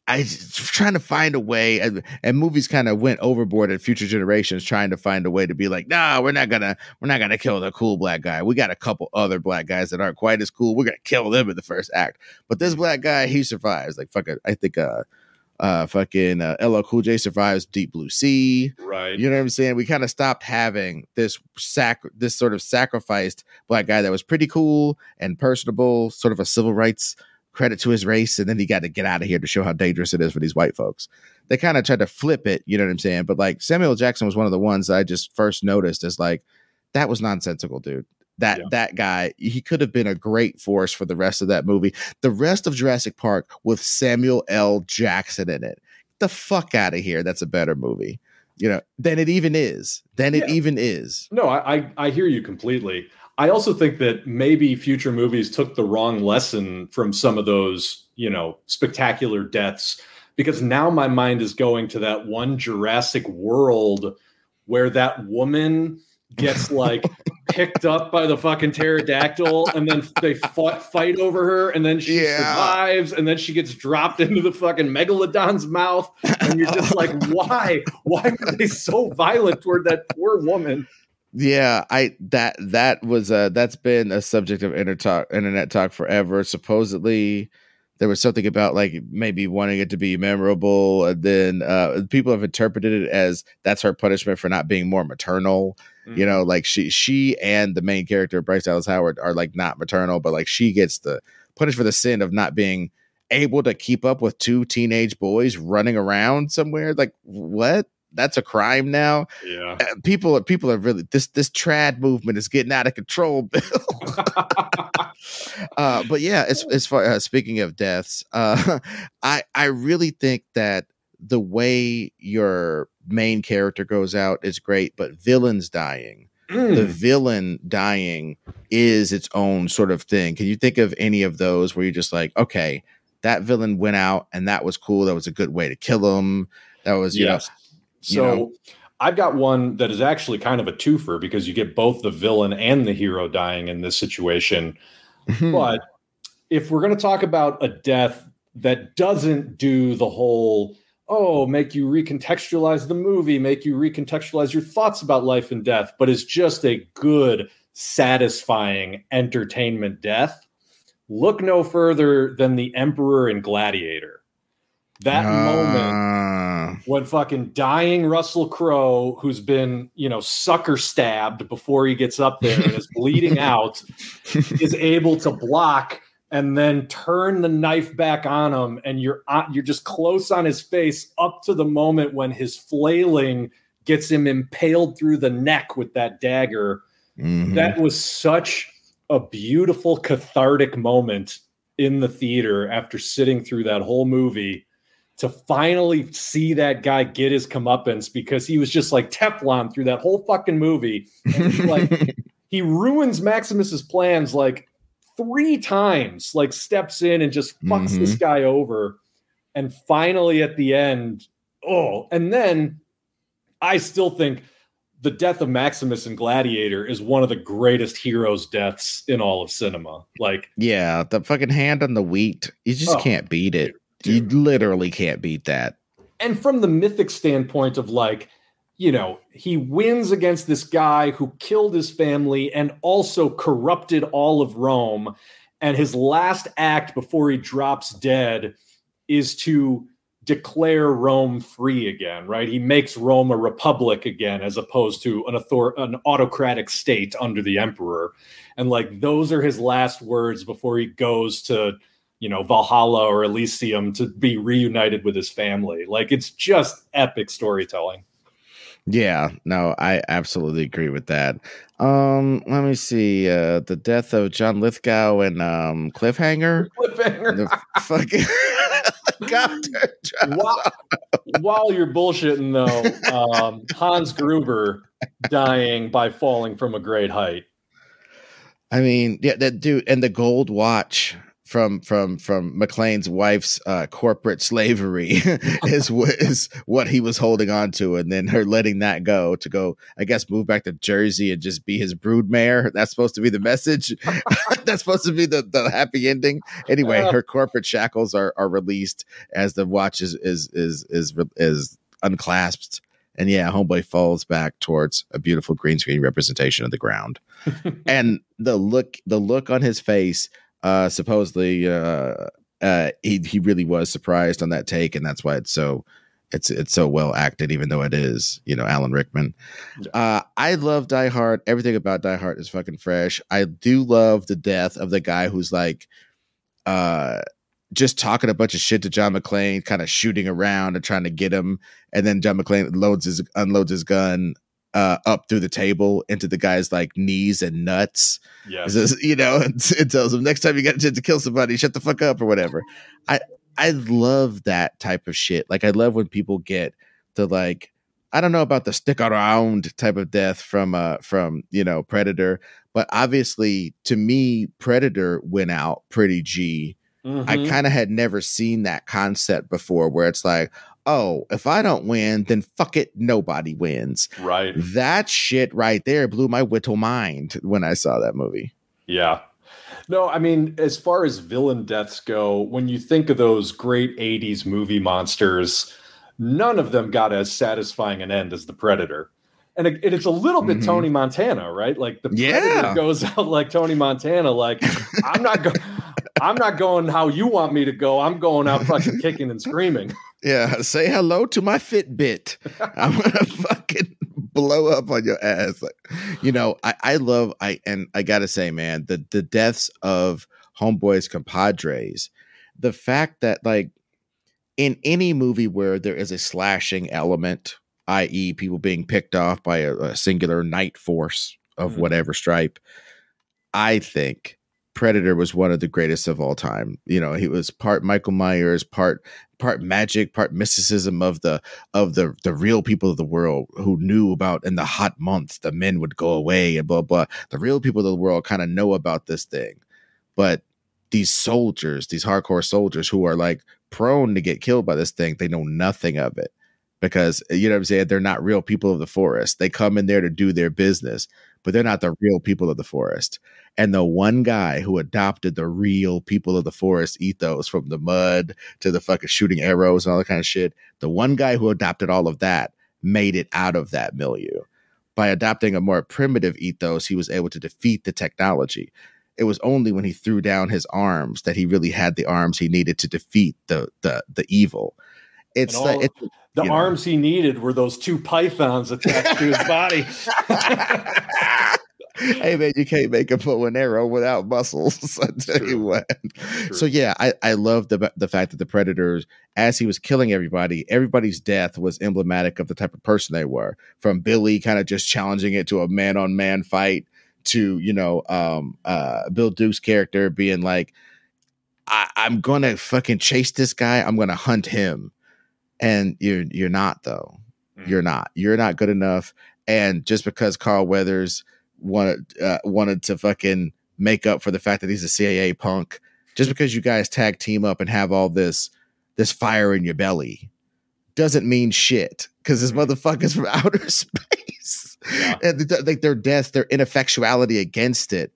I trying to find a way, and, and movies kind of went overboard at future generations, trying to find a way to be like, nah, we're not gonna, we're not gonna kill the cool black guy. We got a couple other black guys that aren't quite as cool. We're gonna kill them in the first act. But this black guy, he survives. Like fuck it, I think, uh, uh, fucking uh, LL Cool J survives Deep Blue Sea. Right. You know what I'm saying? We kind of stopped having this sac, this sort of sacrificed black guy that was pretty cool and personable, sort of a civil rights credit to his race, and then he got to get out of here to show how dangerous it is for these white folks. They kind of tried to flip it, you know what I'm saying? But like Samuel Jackson was one of the ones I just first noticed as like that was nonsensical, dude. That yeah. that guy, he could have been a great force for the rest of that movie. The rest of Jurassic Park with Samuel L. Jackson in it. Get the fuck out of here. That's a better movie. You know, than it even is. Than yeah. it even is. No, I, I I hear you completely. I also think that maybe future movies took the wrong lesson from some of those, you know, spectacular deaths because now my mind is going to that one Jurassic World where that woman gets like picked up by the fucking pterodactyl and then they fought, fight over her and then she yeah. survives and then she gets dropped into the fucking megalodon's mouth and you're just like why why were they so violent toward that poor woman yeah, I that that was uh that's been a subject of inter talk, internet talk forever. Supposedly, there was something about like maybe wanting it to be memorable, and then uh, people have interpreted it as that's her punishment for not being more maternal. Mm-hmm. You know, like she she and the main character Bryce Dallas Howard are like not maternal, but like she gets the punished for the sin of not being able to keep up with two teenage boys running around somewhere. Like what? That's a crime now. Yeah, uh, people people are really this this trad movement is getting out of control, Bill. uh, but yeah, as as far uh, speaking of deaths, uh, I I really think that the way your main character goes out is great, but villains dying. Mm. The villain dying is its own sort of thing. Can you think of any of those where you're just like, okay, that villain went out and that was cool. That was a good way to kill him. That was, you yes. know, so know? I've got one that is actually kind of a twofer because you get both the villain and the hero dying in this situation. Mm-hmm. But if we're going to talk about a death that doesn't do the whole oh make you recontextualize the movie make you recontextualize your thoughts about life and death but is just a good satisfying entertainment death look no further than the emperor and gladiator that uh, moment when fucking dying Russell Crowe, who's been, you know, sucker stabbed before he gets up there and is bleeding out, is able to block and then turn the knife back on him and you're you're just close on his face up to the moment when his flailing gets him impaled through the neck with that dagger. Mm-hmm. That was such a beautiful cathartic moment in the theater after sitting through that whole movie to finally see that guy get his comeuppance because he was just like Teflon through that whole fucking movie. He, like he ruins Maximus's plans like three times, like steps in and just fucks mm-hmm. this guy over. And finally at the end, oh, and then I still think the death of Maximus in Gladiator is one of the greatest heroes' deaths in all of cinema. Like, yeah, the fucking hand on the wheat, you just oh, can't beat it. Dude. You literally can't beat that. And from the mythic standpoint of like, you know, he wins against this guy who killed his family and also corrupted all of Rome. And his last act before he drops dead is to declare Rome free again, right? He makes Rome a republic again as opposed to an author an autocratic state under the emperor. And like those are his last words before he goes to, you know, Valhalla or Elysium to be reunited with his family. Like it's just epic storytelling. Yeah, no, I absolutely agree with that. Um, let me see. Uh the death of John Lithgow and um Cliffhanger. Cliffhanger. The fucking while, while, you're bullshitting though, um, Hans Gruber dying by falling from a great height. I mean, yeah, that dude and the gold watch from from from McClane's wife's uh, corporate slavery is is what he was holding on to, and then her letting that go to go, I guess, move back to Jersey and just be his brood broodmare. That's supposed to be the message. That's supposed to be the, the happy ending. Anyway, her corporate shackles are are released as the watch is is is is, is unclasped. And yeah, homeboy falls back towards a beautiful green screen representation of the ground. and the look the look on his face uh, supposedly, uh, uh, he he really was surprised on that take, and that's why it's so it's it's so well acted, even though it is you know Alan Rickman. Uh, I love Die Hard. Everything about Die Hard is fucking fresh. I do love the death of the guy who's like, uh, just talking a bunch of shit to John McClane, kind of shooting around and trying to get him, and then John McClane loads his unloads his gun uh, up through the table into the guy's like knees and nuts. Yeah, you know, and tells him next time you get a chance to kill somebody, shut the fuck up or whatever. I I love that type of shit. Like I love when people get the like I don't know about the stick around type of death from uh from you know Predator, but obviously to me Predator went out pretty G. Mm-hmm. I kind of had never seen that concept before where it's like, oh, if I don't win, then fuck it, nobody wins. Right. That shit right there blew my whittle mind when I saw that movie. Yeah. No, I mean, as far as villain deaths go, when you think of those great 80s movie monsters, none of them got as satisfying an end as the Predator. And it, it's a little bit mm-hmm. Tony Montana, right? Like the Predator yeah. goes out like Tony Montana, like I'm not going I'm not going how you want me to go. I'm going out fucking kicking and screaming. Yeah, say hello to my Fitbit. I'm gonna fucking blow up on your ass. Like, you know, I, I love I and I gotta say, man, the the deaths of homeboys compadres, the fact that like in any movie where there is a slashing element, i.e., people being picked off by a, a singular night force of mm-hmm. whatever stripe, I think Predator was one of the greatest of all time. You know, he was part Michael Myers, part part magic, part mysticism of the of the the real people of the world who knew about in the hot months the men would go away and blah blah. The real people of the world kind of know about this thing, but these soldiers, these hardcore soldiers who are like prone to get killed by this thing, they know nothing of it because you know what I'm saying. They're not real people of the forest. They come in there to do their business, but they're not the real people of the forest. And the one guy who adopted the real people of the forest ethos from the mud to the fucking shooting arrows and all that kind of shit, the one guy who adopted all of that made it out of that milieu. By adopting a more primitive ethos, he was able to defeat the technology. It was only when he threw down his arms that he really had the arms he needed to defeat the the the evil. It's, all, the, it's the arms know. he needed were those two pythons attached to his body. hey man, you can't make a bow and arrow without muscles. I tell True. you what. True. So yeah, I I love the the fact that the predators, as he was killing everybody, everybody's death was emblematic of the type of person they were. From Billy kind of just challenging it to a man on man fight, to you know, um, uh, Bill Duke's character being like, I, I'm gonna fucking chase this guy. I'm gonna hunt him, and you're you're not though. Mm. You're not. You're not good enough. And just because Carl Weathers wanted uh, wanted to fucking make up for the fact that he's a CIA punk just because you guys tag team up and have all this this fire in your belly doesn't mean shit because this motherfucker's from outer space. like their death, their ineffectuality against it.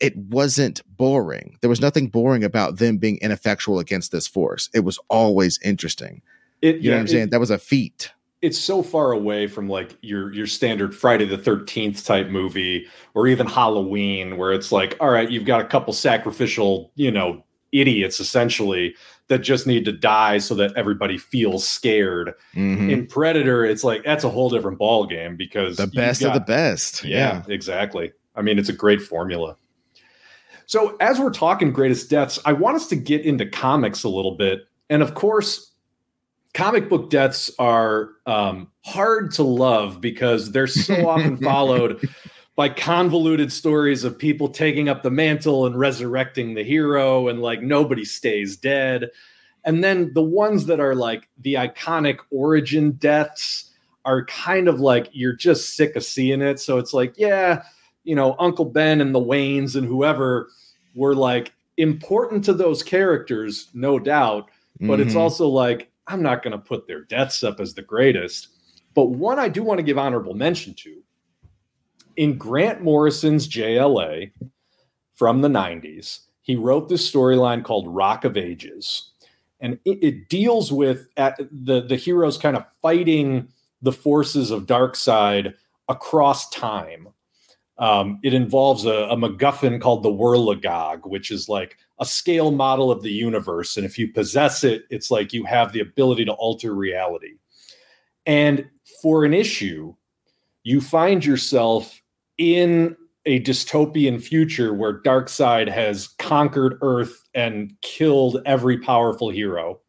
It wasn't boring. There was nothing boring about them being ineffectual against this force. It was always interesting. It, you yeah, know what I'm saying? that was a feat. It's so far away from like your your standard Friday the 13th type movie or even Halloween where it's like all right you've got a couple sacrificial you know idiots essentially that just need to die so that everybody feels scared. Mm-hmm. in predator it's like that's a whole different ball game because the best got, of the best. Yeah, yeah. exactly. I mean it's a great formula. So as we're talking greatest deaths i want us to get into comics a little bit. And of course comic book deaths are um, hard to love because they're so often followed by convoluted stories of people taking up the mantle and resurrecting the hero and like nobody stays dead. And then the ones that are like the iconic origin deaths are kind of like you're just sick of seeing it. So it's like yeah you know uncle ben and the waynes and whoever were like important to those characters no doubt. But mm-hmm. it's also like I'm not going to put their deaths up as the greatest. But one I do want to give honorable mention to in Grant Morrison's JLA from the 90s, he wrote this storyline called Rock of Ages. And it, it deals with the, the heroes kind of fighting the forces of Darkseid across time. Um, it involves a, a MacGuffin called the Worlogog, which is like a scale model of the universe. And if you possess it, it's like you have the ability to alter reality. And for an issue, you find yourself in a dystopian future where Darkseid has conquered Earth and killed every powerful hero.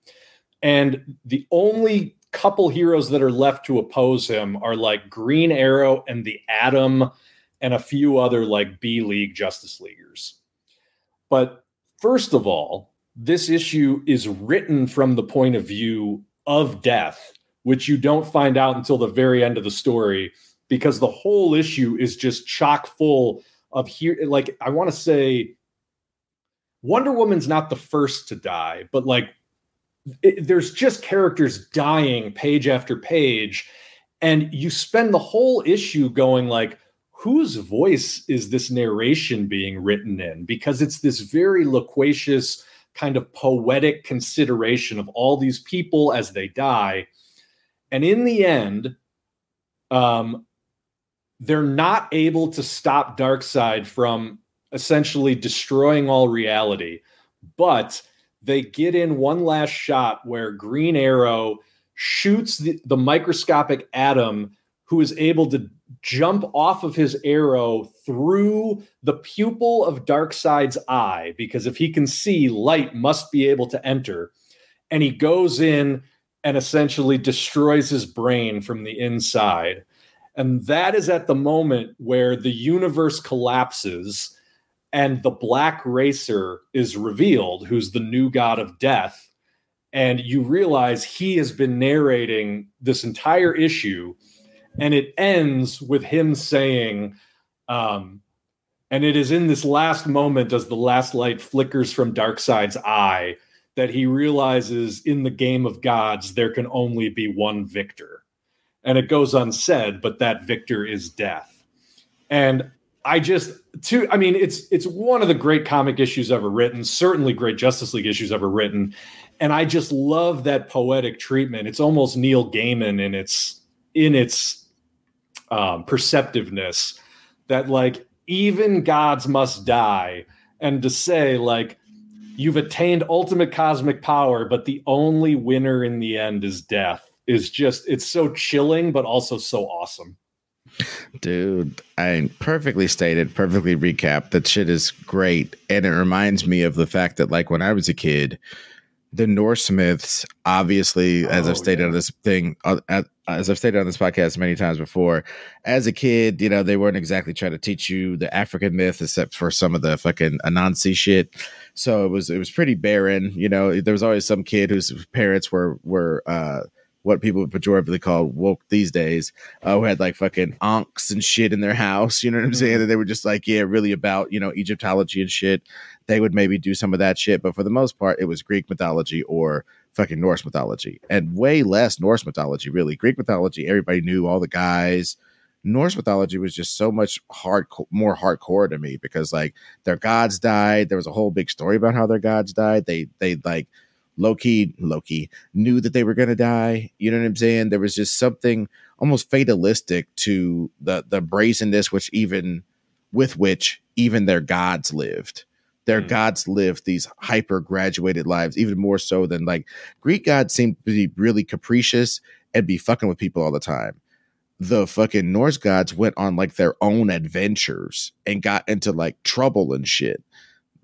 And the only couple heroes that are left to oppose him are like Green Arrow and the Atom and a few other like B League Justice Leaguers. But first of all, this issue is written from the point of view of death, which you don't find out until the very end of the story because the whole issue is just chock full of here like I want to say Wonder Woman's not the first to die, but like it, there's just characters dying page after page and you spend the whole issue going like whose voice is this narration being written in? Because it's this very loquacious, kind of poetic consideration of all these people as they die. And in the end, um, they're not able to stop Darkseid from essentially destroying all reality. But they get in one last shot where Green Arrow shoots the, the microscopic atom who is able to jump off of his arrow through the pupil of Darkseid's eye because if he can see, light must be able to enter. And he goes in and essentially destroys his brain from the inside. And that is at the moment where the universe collapses and the Black Racer is revealed, who's the new god of death. And you realize he has been narrating this entire issue and it ends with him saying, um, and it is in this last moment as the last light flickers from Darkseid's eye that he realizes in the game of gods there can only be one victor. And it goes unsaid, but that victor is death. And I just two I mean it's it's one of the great comic issues ever written, certainly great Justice League issues ever written. And I just love that poetic treatment. It's almost Neil Gaiman in its in its um, perceptiveness that like even gods must die and to say like you've attained ultimate cosmic power but the only winner in the end is death is just it's so chilling but also so awesome Dude, I perfectly stated, perfectly recapped. That shit is great. And it reminds me of the fact that, like, when I was a kid, the Norse myths, obviously, as oh, I've stated yeah. on this thing, uh, as I've stated on this podcast many times before, as a kid, you know, they weren't exactly trying to teach you the African myth, except for some of the fucking Anansi shit. So it was it was pretty barren. You know, there was always some kid whose parents were were uh, what people would pejoratively call woke these days, uh, who had like fucking ankhs and shit in their house. You know what I'm saying? Mm-hmm. And they were just like, yeah, really about you know Egyptology and shit they would maybe do some of that shit. But for the most part, it was Greek mythology or fucking Norse mythology, and way less Norse mythology. Really, Greek mythology, everybody knew all the guys. Norse mythology was just so much hard, more hardcore to me because like their gods died. There was a whole big story about how their gods died. They they like Loki Loki knew that they were gonna die. You know what I'm saying? There was just something almost fatalistic to the the brazenness, which even with which even their gods lived. Their mm. gods lived these hyper graduated lives, even more so than like Greek gods seem to be really capricious and be fucking with people all the time. The fucking Norse gods went on like their own adventures and got into like trouble and shit.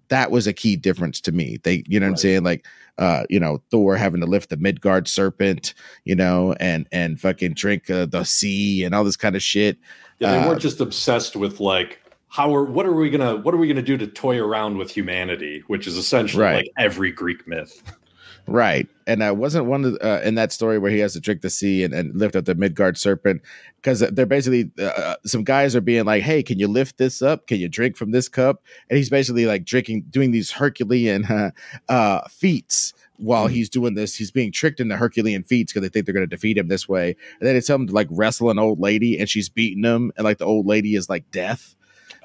That was a key difference to me. They, you know right. what I'm saying? Like, uh, you know, Thor having to lift the Midgard serpent, you know, and and fucking drink uh, the sea and all this kind of shit. Yeah, they uh, weren't just obsessed with like how are what are we gonna what are we gonna do to toy around with humanity, which is essentially right. like every Greek myth. Right. And I wasn't one of uh, in that story where he has to drink the sea and, and lift up the Midgard serpent because they're basically uh, uh, some guys are being like, "Hey, can you lift this up? Can you drink from this cup?" And he's basically like drinking, doing these Herculean uh, uh, feats while mm-hmm. he's doing this. He's being tricked into Herculean feats because they think they're going to defeat him this way. And then they tell him to like wrestle an old lady, and she's beating him, and like the old lady is like death.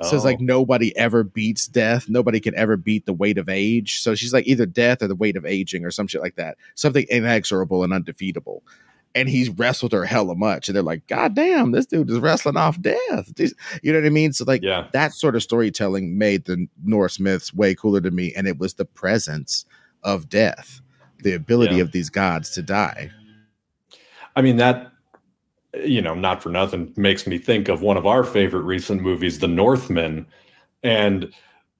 Oh. So it's like oh. nobody ever beats death. Nobody can ever beat the weight of age. So she's like either death or the weight of aging or some shit like that. Something inexorable and undefeatable. And he's wrestled her hella much. And they're like, God damn, this dude is wrestling off death. You know what I mean? So, like, yeah. that sort of storytelling made the Norse myths way cooler to me. And it was the presence of death, the ability yeah. of these gods to die. I mean, that you know, not for nothing, makes me think of one of our favorite recent movies, The Northman. And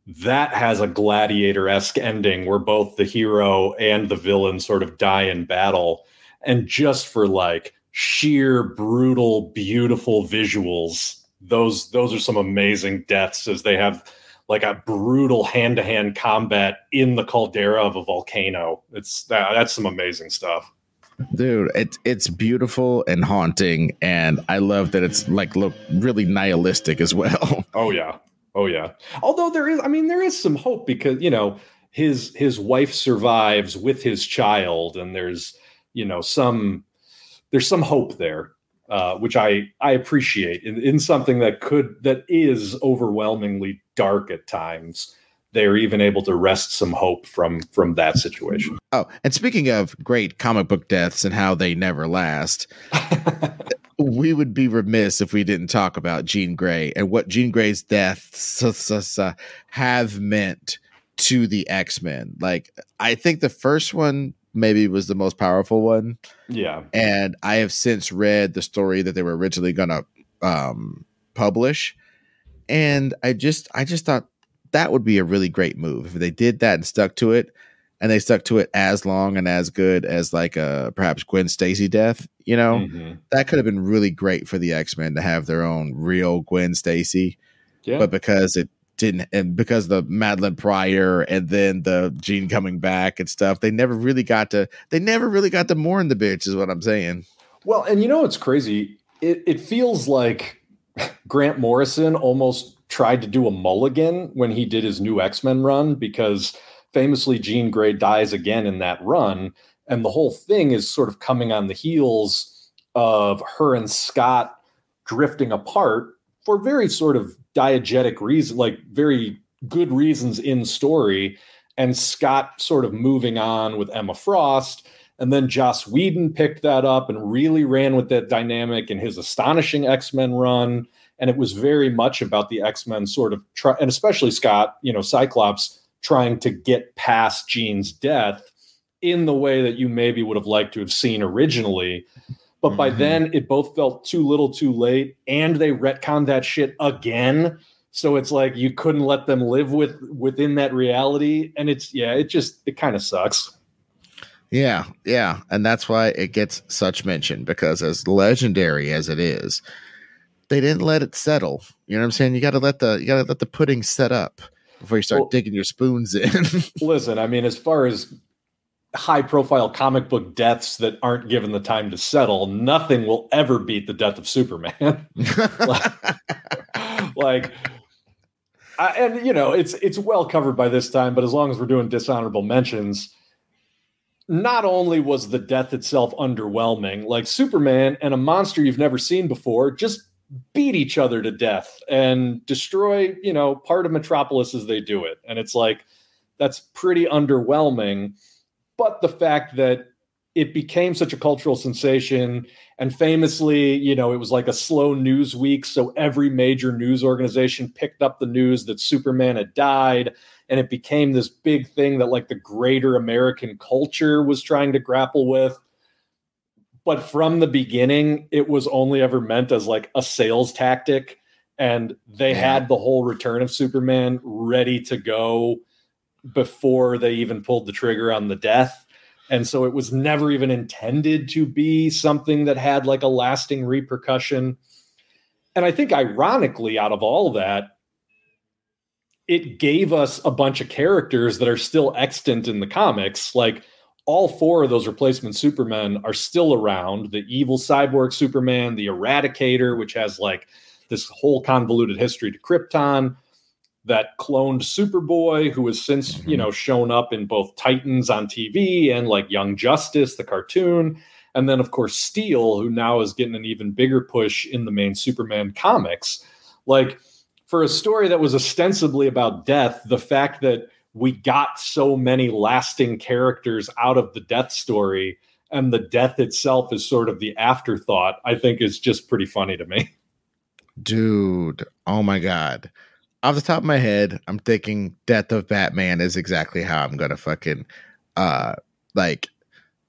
that has a gladiator esque ending where both the hero and the villain sort of die in battle. And just for like sheer brutal, beautiful visuals, those those are some amazing deaths as they have like a brutal hand to hand combat in the caldera of a volcano. It's that, that's some amazing stuff. Dude, it's it's beautiful and haunting, and I love that it's like look really nihilistic as well. Oh yeah, oh yeah. Although there is, I mean, there is some hope because you know his his wife survives with his child, and there's you know some there's some hope there, uh, which I I appreciate in, in something that could that is overwhelmingly dark at times they're even able to wrest some hope from from that situation. Oh, and speaking of great comic book deaths and how they never last, we would be remiss if we didn't talk about Jean Grey and what Jean Grey's deaths have meant to the X Men. Like, I think the first one maybe was the most powerful one. Yeah, and I have since read the story that they were originally going to um, publish, and I just I just thought that would be a really great move if they did that and stuck to it and they stuck to it as long and as good as like a uh, perhaps Gwen Stacy death, you know, mm-hmm. that could have been really great for the X Men to have their own real Gwen Stacy. Yeah. But because it didn't, and because the Madelyne Pryor and then the Jean coming back and stuff, they never really got to, they never really got to mourn the bitch, is what I'm saying. Well, and you know what's crazy? It, it feels like Grant Morrison almost tried to do a mulligan when he did his new X Men run because famously Jean Grey dies again in that run. And the whole thing is sort of coming on the heels of her and Scott drifting apart for very sort of diegetic reasons, like very good reasons in story. And Scott sort of moving on with Emma Frost. And then Joss Whedon picked that up and really ran with that dynamic in his astonishing X Men run and it was very much about the x-men sort of try and especially scott you know cyclops trying to get past jean's death in the way that you maybe would have liked to have seen originally. But by mm-hmm. then it both felt too little too late and they retconned that shit again. So it's like you couldn't let them live with within that reality. And it's yeah it just it kind of sucks. Yeah yeah. And that's why it gets such mention because as legendary as it is they didn't let it settle. You know what I'm saying? You got to let the you got to let the pudding set up before you start well, digging your spoons in. listen, I mean, as far as high profile comic book deaths that aren't given the time to settle, nothing will ever beat the death of Superman. like, like I, and you know, it's it's well covered by this time, but as long as we're doing dishonorable mentions, not only was the death itself underwhelming, like Superman and a monster you've never seen before just beat each other to death and destroy, you know, part of Metropolis as they do it. And it's like, that's pretty underwhelming. But the fact that it became such a cultural sensation and famously you know it was like a slow news week so every major news organization picked up the news that superman had died and it became this big thing that like the greater american culture was trying to grapple with but from the beginning it was only ever meant as like a sales tactic and they had the whole return of superman ready to go before they even pulled the trigger on the death and so it was never even intended to be something that had like a lasting repercussion. And i think ironically out of all that it gave us a bunch of characters that are still extant in the comics like all four of those replacement supermen are still around the evil cyborg superman the eradicator which has like this whole convoluted history to krypton that cloned Superboy, who has since, mm-hmm. you know, shown up in both Titans on TV and like Young Justice, the cartoon. And then, of course, Steel, who now is getting an even bigger push in the main Superman comics. Like, for a story that was ostensibly about death, the fact that we got so many lasting characters out of the death story and the death itself is sort of the afterthought, I think is just pretty funny to me. Dude, oh my God off the top of my head, I'm thinking Death of Batman is exactly how I'm gonna fucking uh like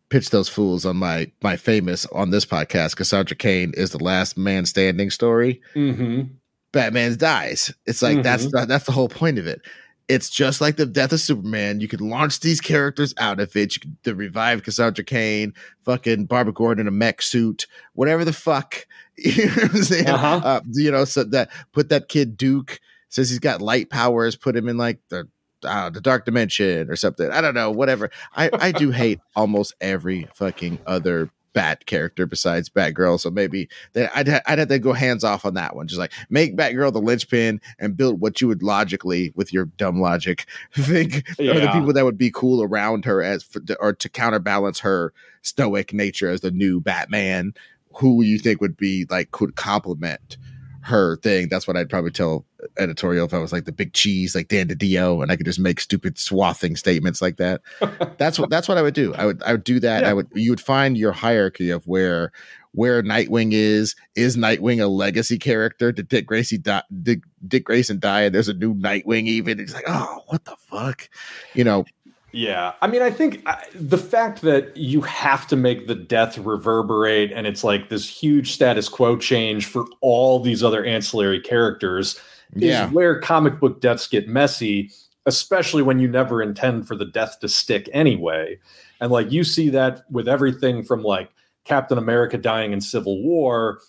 pitch those fools on my my famous on this podcast. Cassandra Cain is the last man standing story. Mm-hmm. Batman dies. It's like mm-hmm. that's the, that's the whole point of it. It's just like the death of Superman. You can launch these characters out of it. You can the revive Cassandra Cain, fucking Barbara Gordon in a mech suit, whatever the fuck. You know what I'm saying? Uh-huh. Uh, you know, so that put that kid Duke says he's got light powers, put him in like the uh, the dark dimension or something. I don't know, whatever. I I do hate almost every fucking other Bat character besides Batgirl. So maybe that I'd, I'd have to go hands off on that one. Just like make Batgirl the linchpin and build what you would logically, with your dumb logic, think yeah. are the people that would be cool around her as or to counterbalance her stoic nature as the new Batman. Who you think would be like could complement her thing. That's what I'd probably tell editorial if I was like the big cheese, like Dan DiDio, and I could just make stupid swathing statements like that. that's what that's what I would do. I would I would do that. Yeah. I would you would find your hierarchy of where where Nightwing is. Is Nightwing a legacy character? Did Dick Gracie die? Dick, Dick Grayson die? And there's a new Nightwing. Even it's like, oh, what the fuck, you know. Yeah. I mean, I think uh, the fact that you have to make the death reverberate and it's like this huge status quo change for all these other ancillary characters yeah. is where comic book deaths get messy, especially when you never intend for the death to stick anyway. And like you see that with everything from like Captain America dying in Civil War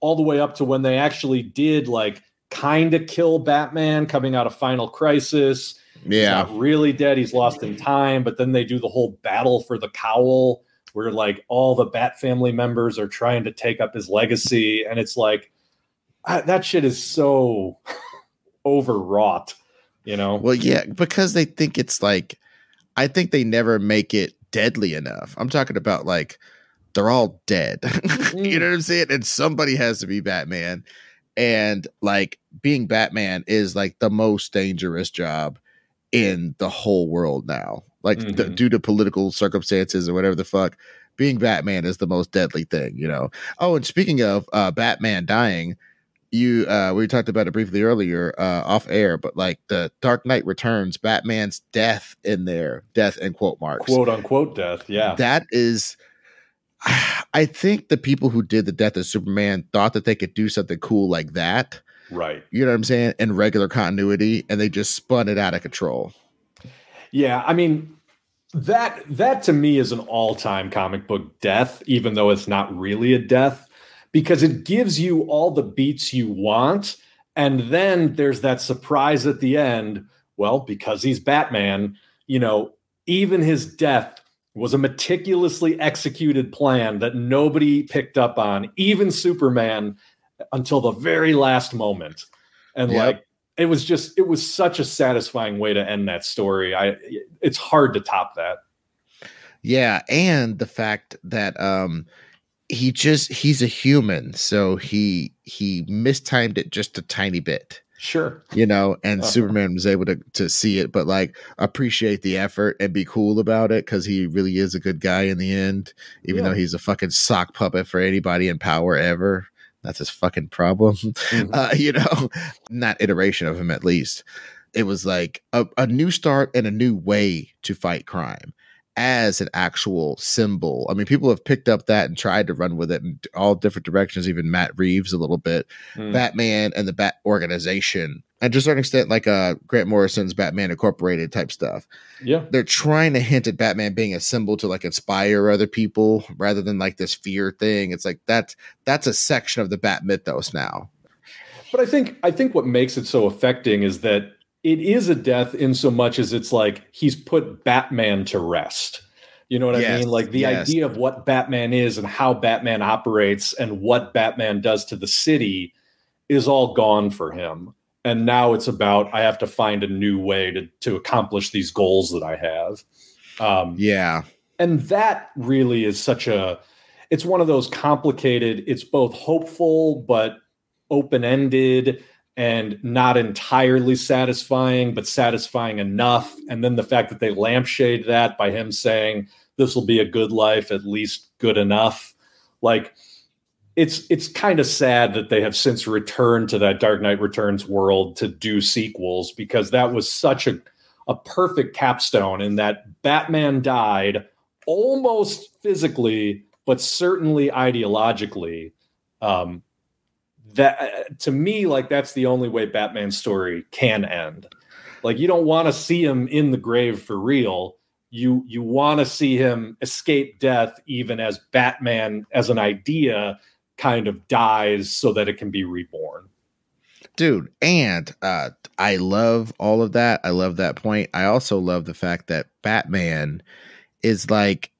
all the way up to when they actually did like kind of kill Batman coming out of Final Crisis yeah. He's not really dead. He's lost in time. But then they do the whole battle for the cowl where like all the Bat family members are trying to take up his legacy. And it's like, I, that shit is so overwrought, you know? Well, yeah, because they think it's like, I think they never make it deadly enough. I'm talking about like, they're all dead. Mm-hmm. you know what I'm saying? And somebody has to be Batman. And like being Batman is like the most dangerous job in the whole world now. Like mm-hmm. th- due to political circumstances or whatever the fuck, being Batman is the most deadly thing, you know. Oh, and speaking of uh, Batman dying, you uh, we talked about it briefly earlier uh, off air, but like the Dark Knight Returns, Batman's death in there, death in quote marks, quote unquote death. Yeah, that is. I think the people who did the death of Superman thought that they could do something cool like that Right. You know what I'm saying? In regular continuity, and they just spun it out of control. Yeah, I mean that that to me is an all-time comic book death, even though it's not really a death, because it gives you all the beats you want, and then there's that surprise at the end. Well, because he's Batman, you know, even his death was a meticulously executed plan that nobody picked up on, even Superman until the very last moment. And yep. like it was just it was such a satisfying way to end that story. I it's hard to top that. Yeah, and the fact that um he just he's a human, so he he mistimed it just a tiny bit. Sure. You know, and uh-huh. Superman was able to to see it, but like appreciate the effort and be cool about it because he really is a good guy in the end, even yeah. though he's a fucking sock puppet for anybody in power ever. That's his fucking problem. Mm-hmm. Uh, you know, not iteration of him at least. It was like a, a new start and a new way to fight crime as an actual symbol. I mean, people have picked up that and tried to run with it in all different directions, even Matt Reeves a little bit. Mm. Batman and the Bat organization, and to a certain extent, like uh, Grant Morrison's Batman Incorporated type stuff. Yeah. They're trying to hint at Batman being a symbol to like inspire other people rather than like this fear thing. It's like that's that's a section of the Bat mythos now. But I think I think what makes it so affecting is that it is a death in so much as it's like he's put Batman to rest. You know what yes, I mean? Like the yes. idea of what Batman is and how Batman operates and what Batman does to the city is all gone for him. And now it's about I have to find a new way to to accomplish these goals that I have. Um, yeah, and that really is such a. It's one of those complicated. It's both hopeful but open ended and not entirely satisfying, but satisfying enough. And then the fact that they lampshade that by him saying this will be a good life, at least good enough. Like it's it's kind of sad that they have since returned to that Dark Knight Returns world to do sequels because that was such a a perfect capstone in that Batman died almost physically, but certainly ideologically. Um, that to me like that's the only way batman's story can end like you don't want to see him in the grave for real you you want to see him escape death even as batman as an idea kind of dies so that it can be reborn. Dude and uh i love all of that. I love that point. I also love the fact that batman is like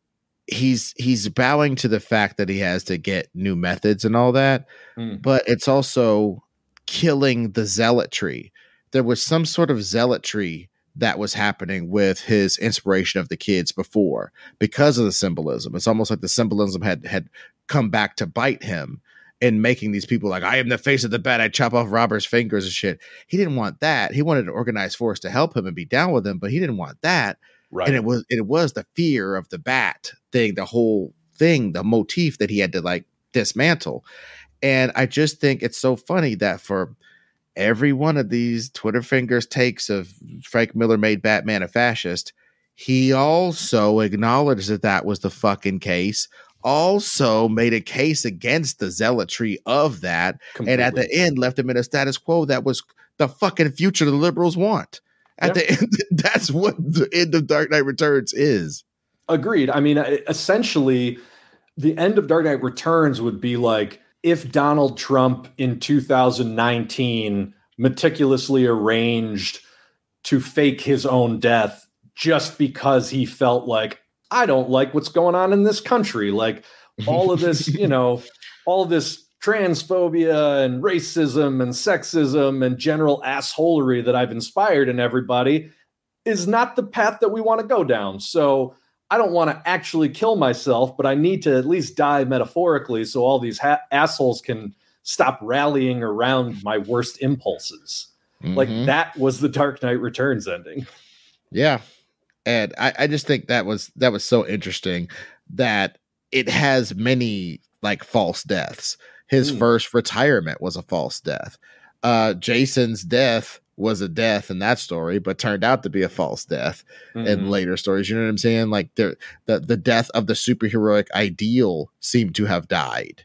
he's he's bowing to the fact that he has to get new methods and all that mm. but it's also killing the zealotry. There was some sort of zealotry that was happening with his inspiration of the kids before because of the symbolism. It's almost like the symbolism had had come back to bite him in making these people like i am the face of the bat i chop off robbers fingers and shit he didn't want that he wanted an organized force to help him and be down with him but he didn't want that Right. And it was it was the fear of the bat thing, the whole thing, the motif that he had to like dismantle. And I just think it's so funny that for every one of these Twitter fingers takes of Frank Miller made Batman a fascist, he also acknowledged that that was the fucking case. Also made a case against the zealotry of that, Completely. and at the end left him in a status quo that was the fucking future the liberals want. At the end, that's what the end of Dark Knight Returns is. Agreed. I mean, essentially, the end of Dark Knight Returns would be like if Donald Trump in 2019 meticulously arranged to fake his own death just because he felt like, I don't like what's going on in this country. Like all of this, you know, all this transphobia and racism and sexism and general assholery that I've inspired in everybody is not the path that we want to go down. So I don't want to actually kill myself, but I need to at least die metaphorically so all these ha- assholes can stop rallying around my worst impulses. Mm-hmm. Like that was the Dark Knight Returns ending. Yeah. And I, I just think that was that was so interesting that it has many like false deaths his mm. first retirement was a false death. Uh, Jason's death was a death in that story, but turned out to be a false death mm-hmm. in later stories. You know what I'm saying? Like the the death of the superheroic ideal seemed to have died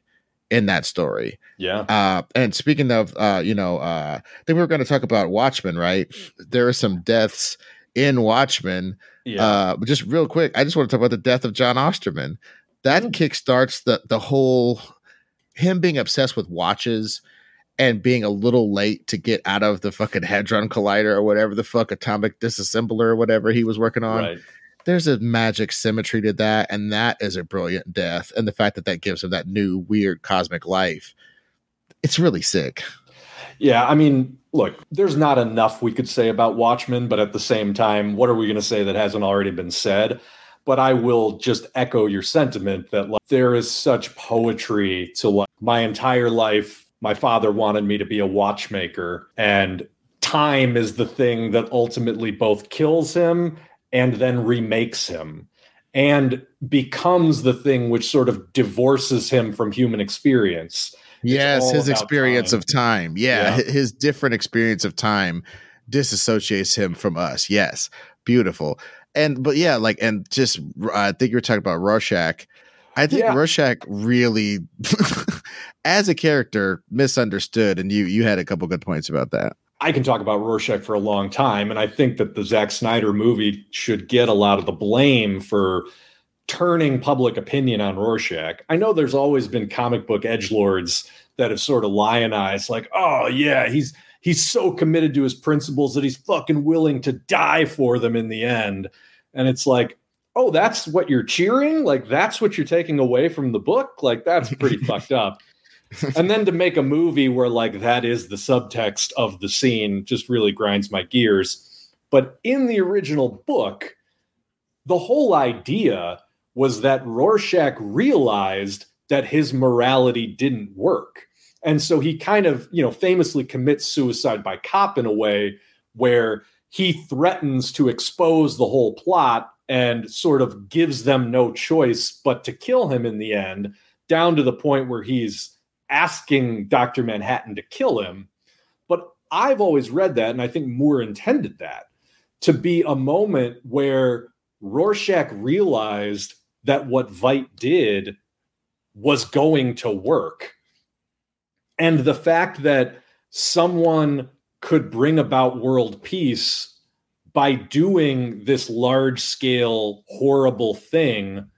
in that story. Yeah. Uh, and speaking of, uh, you know, uh, I think we were going to talk about Watchmen, right? There are some deaths in Watchmen. Yeah. Uh, but just real quick, I just want to talk about the death of Jon Osterman. That mm. kickstarts the the whole him being obsessed with watches and being a little late to get out of the fucking hadron collider or whatever the fuck atomic disassembler or whatever he was working on. Right. There's a magic symmetry to that, and that is a brilliant death. And the fact that that gives him that new weird cosmic life, it's really sick. Yeah, I mean, look, there's not enough we could say about Watchmen, but at the same time, what are we going to say that hasn't already been said? But I will just echo your sentiment that like there is such poetry to like my entire life my father wanted me to be a watchmaker and time is the thing that ultimately both kills him and then remakes him and becomes the thing which sort of divorces him from human experience. Yes, his experience time. of time. Yeah, yeah, his different experience of time disassociates him from us. Yes, beautiful. And but yeah, like and just I think you were talking about Rorschach. I think yeah. Rorschach really, as a character, misunderstood, and you you had a couple good points about that. I can talk about Rorschach for a long time, and I think that the Zack Snyder movie should get a lot of the blame for turning public opinion on Rorschach. I know there's always been comic book edge lords that have sort of lionized, like, oh yeah, he's he's so committed to his principles that he's fucking willing to die for them in the end. And it's like, oh, that's what you're cheering? Like that's what you're taking away from the book? Like that's pretty fucked up and then to make a movie where like that is the subtext of the scene just really grinds my gears. But in the original book, the whole idea was that Rorschach realized that his morality didn't work. And so he kind of, you know, famously commits suicide by cop in a way where he threatens to expose the whole plot and sort of gives them no choice but to kill him in the end, down to the point where he's asking Dr. Manhattan to kill him. But I've always read that, and I think Moore intended that to be a moment where Rorschach realized that what Veidt did was going to work. And the fact that someone could bring about world peace by doing this large scale, horrible thing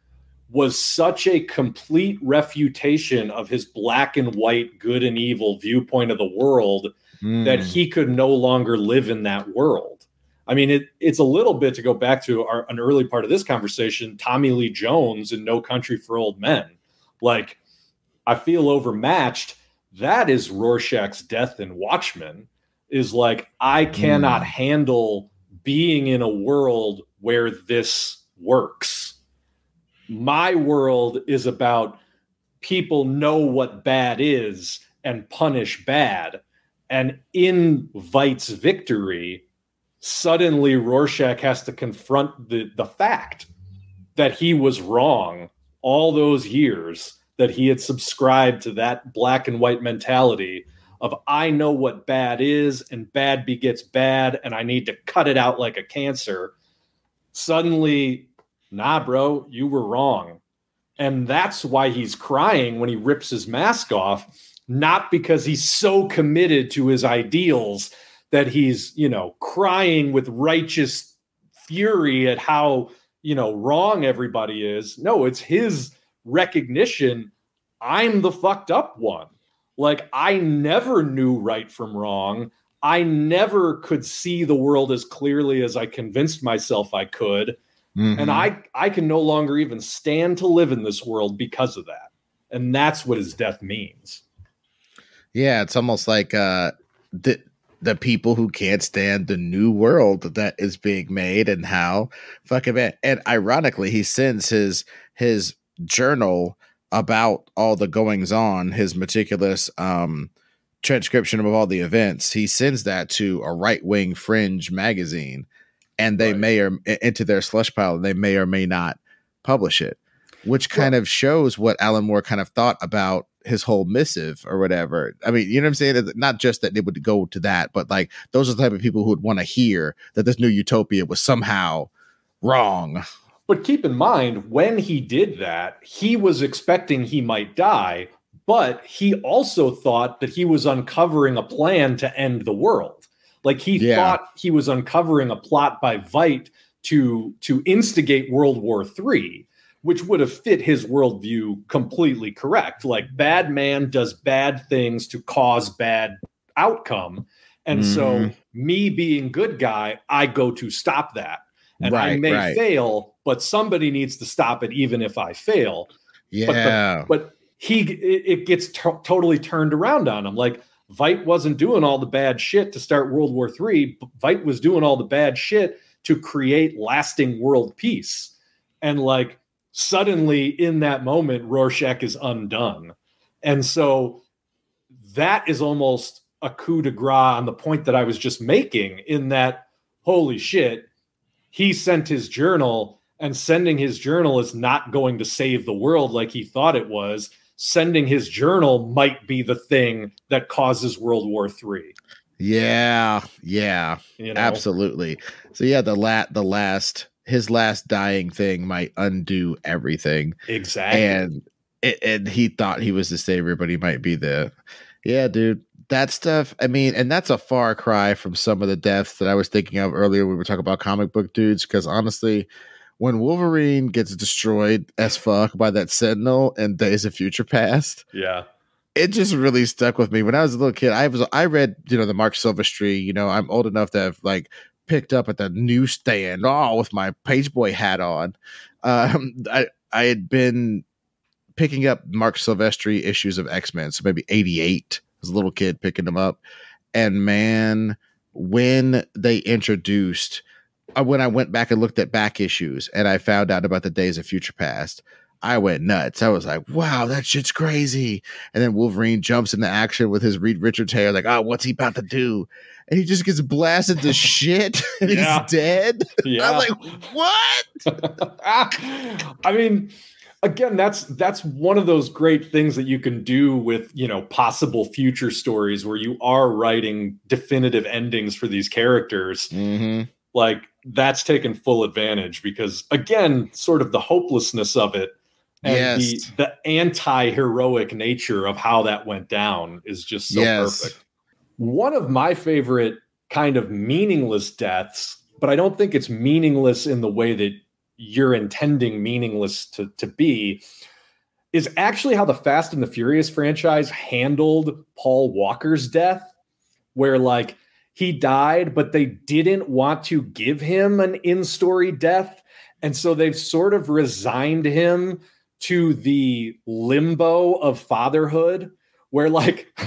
was such a complete refutation of his black and white, good and evil viewpoint of the world mm. that he could no longer live in that world. I mean, it, it's a little bit to go back to our, an early part of this conversation Tommy Lee Jones in No Country for Old Men. Like, I feel overmatched. That is Rorschach's death in Watchmen. Is like, I cannot mm. handle being in a world where this works my world is about people know what bad is and punish bad. And in Veidt's victory, suddenly Rorschach has to confront the, the fact that he was wrong all those years, that he had subscribed to that black and white mentality of I know what bad is and bad begets bad and I need to cut it out like a cancer. Suddenly nah, bro, you were wrong. And that's why he's crying when he rips his mask off, not because he's so committed to his ideals that he's, you know, crying with righteous fury at how, you know, wrong everybody is. No, it's his recognition I'm the fucked up one. Like, I never knew right from wrong. I never could see the world as clearly as I convinced myself I could. Mm-hmm. And I I can no longer even stand to live in this world because of that. And that's what his death means. Yeah, it's almost like uh the the people who can't stand the new world that is being made and how fucking bad. And ironically, he sends his his journal about all the goings on, his meticulous um transcription of all the events. He sends that to a right wing fringe magazine and they right. may or into their slush pile they may or may not publish it which kind well, of shows what alan moore kind of thought about his whole missive or whatever. I mean you know what i'm saying? Not just that they would go to that but like those are the type of people who would want to hear that this new utopia was somehow wrong. But keep in mind when he did that he was expecting he might die but he also thought that he was uncovering a plan to end the world. Like he yeah. thought he was uncovering a plot by Veidt to to instigate World War III, which would have fit his worldview completely correct. Like bad man does bad things to cause bad outcome. And mm. so mm-hmm. me being good guy, I go to stop that. And right, I may right. fail, but somebody needs to stop it even if I fail. Yeah. But, the, but he it, gets t- totally turned around on him. Like Veidt wasn't doing all the bad shit to start World War III. Veidt was doing all the bad shit to create lasting world peace. And like suddenly in that moment, Rorschach is undone. And so that is almost a coup de grace on the point that I was just making in that holy shit, he sent his journal and sending his journal is not going to save the world like he thought it was. Sending his journal might be the thing that causes World War Three. Yeah, yeah, you know? absolutely. So yeah, the lat the last his last dying thing might undo everything. Exactly. And it, and he thought he was the savior, but he might be the yeah, dude. That stuff, I mean, and that's a far cry from some of the deaths that I was thinking of earlier when we were talking about comic book dudes. Because honestly, when Wolverine gets destroyed as fuck by that Sentinel in Days of Future Past, yeah, it just really stuck with me. When I was a little kid, I was I read you know the Marc Silvestri. You know, I'm old enough to have like picked up at the newsstand, oh, with my page boy hat on. Um, I I had been picking up Marc Silvestri issues of X Men, so maybe '88 as a little kid picking them up, and man, when they introduced uh, when I went back and looked at back issues and I found out about the Days of Future Past, I went nuts. I was like, wow, that shit's crazy. And then Wolverine jumps into action with his Reed Richards hair, like, oh, what's he about to do? And he just gets blasted to shit and yeah. he's dead. Yeah. I'm like, what? I mean, again, that's that's one of those great things that you can do with, you know, possible future stories where you are writing definitive endings for these characters. Mm-hmm. Like that's taken full advantage because again, sort of the hopelessness of it and yes. the, the anti-heroic nature of how that went down is just so yes. perfect. One of my favorite kind of meaningless deaths, but I don't think it's meaningless in the way that you're intending meaningless to, to be, is actually how the Fast and the Furious franchise handled Paul Walker's death, where like he died, but they didn't want to give him an in story death. And so they've sort of resigned him to the limbo of fatherhood where like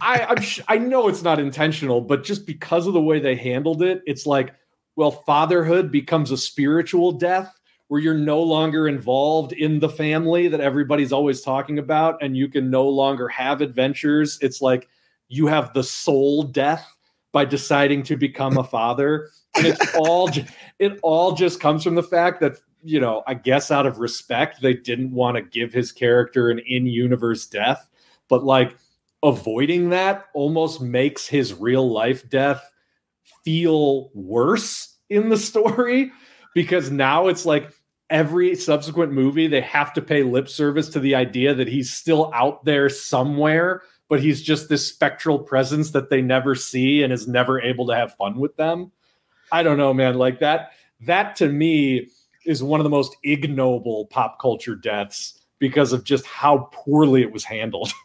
I I'm sh- I know it's not intentional, but just because of the way they handled it, it's like well, fatherhood becomes a spiritual death where you're no longer involved in the family that everybody's always talking about and you can no longer have adventures. It's like you have the soul death by deciding to become a father and it's all it all just comes from the fact that you know i guess out of respect they didn't want to give his character an in-universe death but like avoiding that almost makes his real life death feel worse in the story because now it's like every subsequent movie they have to pay lip service to the idea that he's still out there somewhere but he's just this spectral presence that they never see and is never able to have fun with them. I don't know, man. Like that, that to me is one of the most ignoble pop culture deaths because of just how poorly it was handled.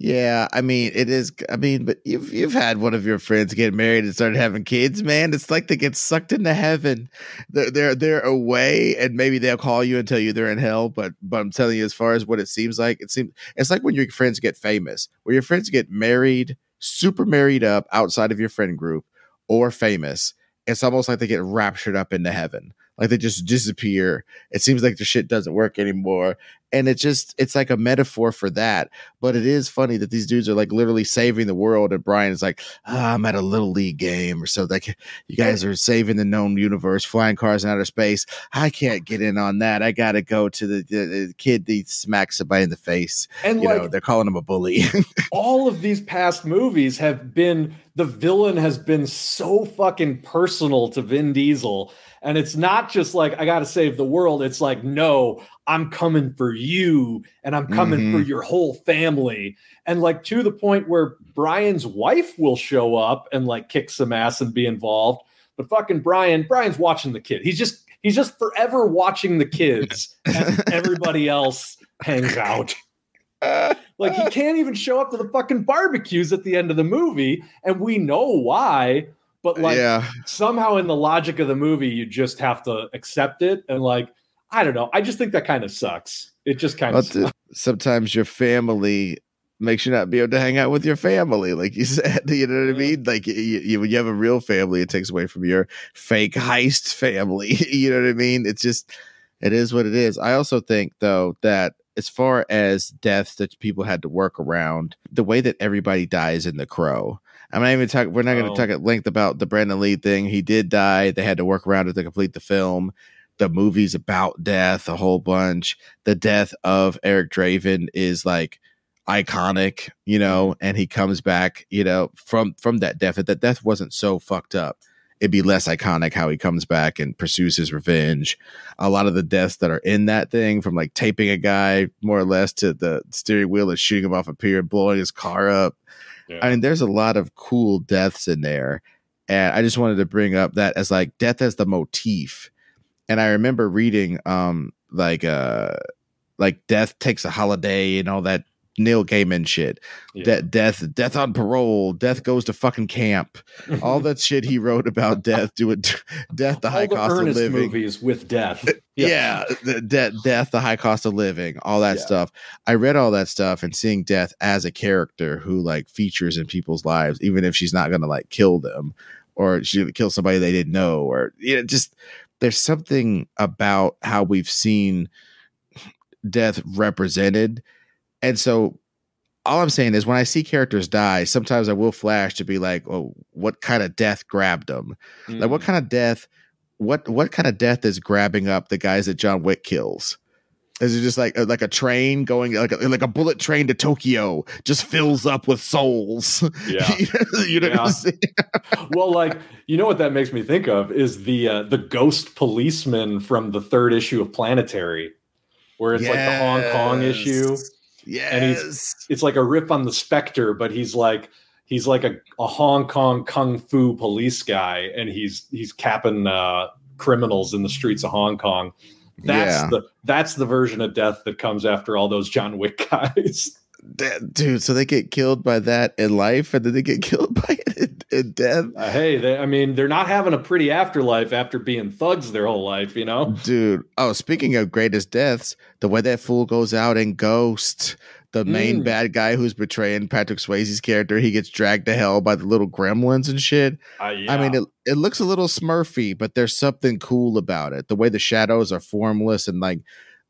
Yeah, I mean it is. I mean, but you've you've had one of your friends get married and started having kids, man. It's like they get sucked into heaven. They're they're they're away, and maybe they'll call you and tell you they're in hell. But but I'm telling you, as far as what it seems like, it seems it's like when your friends get famous, where your friends get married, super married up outside of your friend group, or famous. It's almost like they get raptured up into heaven like they just disappear. It seems like the shit doesn't work anymore. And it just it's like a metaphor for that. But it is funny that these dudes are like literally saving the world. And Brian is like, oh, I'm at a little league game or so. Like you guys are saving the known universe, flying cars in outer space. I can't get in on that. I gotta go to the, the, the kid that smacks somebody in the face. And you like, know, they're calling him a bully. all of these past movies have been the villain has been so fucking personal to Vin Diesel and it's not just like, I got to save the world. It's like, no, I'm coming for you and I'm coming mm-hmm. for your whole family. And like to the point where Brian's wife will show up and like kick some ass and be involved. But fucking Brian, Brian's watching the kid. He's just, he's just forever watching the kids and everybody else hangs out. like he can't even show up to the fucking barbecues at the end of the movie and we know why but like yeah. somehow in the logic of the movie, you just have to accept it. And like, I don't know. I just think that kind of sucks. It just kind of uh, sometimes your family makes you not be able to hang out with your family, like you said. You know what I mean? Like you, you, when you have a real family, it takes away from your fake heist family. you know what I mean? It's just it is what it is. I also think though that as far as deaths that people had to work around, the way that everybody dies in The Crow. I'm not even talking. We're not going to oh. talk at length about the Brandon Lee thing. He did die. They had to work around it to complete the film. The movie's about death, a whole bunch. The death of Eric Draven is like iconic, you know, mm-hmm. and he comes back, you know, from from that death. If that death wasn't so fucked up, it'd be less iconic how he comes back and pursues his revenge. A lot of the deaths that are in that thing, from like taping a guy more or less to the steering wheel and shooting him off a pier and blowing his car up. Yeah. I mean, there's a lot of cool deaths in there. And I just wanted to bring up that as like death as the motif. And I remember reading um like uh like death takes a holiday and all that Neil Gaiman shit. Yeah. De- death, death on parole. Death goes to fucking camp. All that shit he wrote about death, doing death, the high the cost of living. Movies with death. Yeah, yeah the, de- death, the high cost of living, all that yeah. stuff. I read all that stuff and seeing death as a character who like features in people's lives, even if she's not gonna like kill them or she kill somebody they didn't know, or you know, just there's something about how we've seen death represented and so all I'm saying is when I see characters die, sometimes I will flash to be like, oh, what kind of death grabbed them? Mm. Like what mm. kind of death what what kind of death is grabbing up the guys that John Wick kills? Is it just like like a train going like a, like a bullet train to Tokyo just fills up with souls? Yeah, you know. Yeah. well, like you know what that makes me think of is the uh, the ghost policeman from the third issue of Planetary, where it's yes. like the Hong Kong issue Yes. And he's it's like a rip on the Spectre, but he's like he's like a, a Hong Kong kung fu police guy, and he's he's capping uh, criminals in the streets of Hong Kong. That's yeah. the that's the version of death that comes after all those John Wick guys. Dude, so they get killed by that in life, and then they get killed by it in, in death. Uh, hey, they, I mean, they're not having a pretty afterlife after being thugs their whole life, you know. Dude, oh, speaking of greatest deaths, the way that fool goes out in Ghost, the main mm. bad guy who's betraying Patrick Swayze's character, he gets dragged to hell by the little gremlins and shit. Uh, yeah. I mean, it, it looks a little smurfy, but there's something cool about it. The way the shadows are formless and like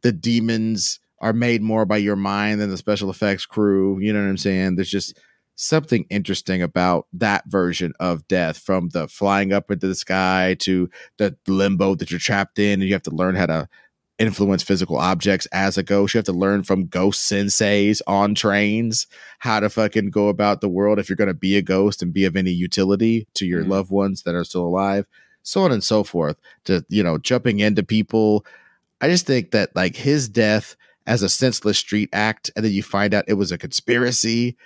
the demons are made more by your mind than the special effects crew. You know what I'm saying? There's just something interesting about that version of death from the flying up into the sky to the limbo that you're trapped in and you have to learn how to influence physical objects as a ghost. You have to learn from ghost senseis on trains how to fucking go about the world if you're going to be a ghost and be of any utility to your mm-hmm. loved ones that are still alive, so on and so forth. To, you know, jumping into people. I just think that like his death as a senseless street act, and then you find out it was a conspiracy,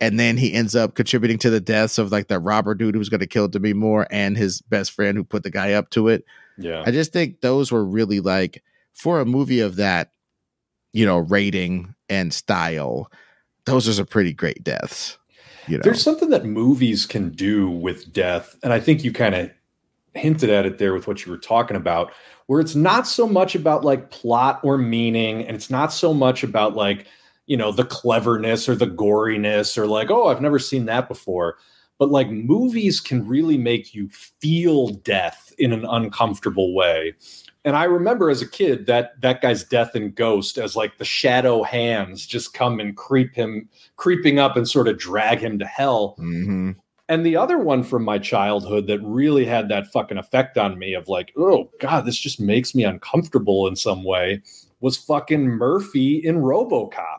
and then he ends up contributing to the deaths of like the robber dude who was going to kill Demi Moore and his best friend who put the guy up to it. Yeah, I just think those were really like for a movie of that, you know, rating and style. Those are some pretty great deaths. You know? There's something that movies can do with death, and I think you kind of hinted at it there with what you were talking about where it's not so much about like plot or meaning and it's not so much about like you know the cleverness or the goriness or like oh i've never seen that before but like movies can really make you feel death in an uncomfortable way and i remember as a kid that that guy's death and ghost as like the shadow hands just come and creep him creeping up and sort of drag him to hell mm-hmm. And the other one from my childhood that really had that fucking effect on me of like, oh God, this just makes me uncomfortable in some way was fucking Murphy in Robocop.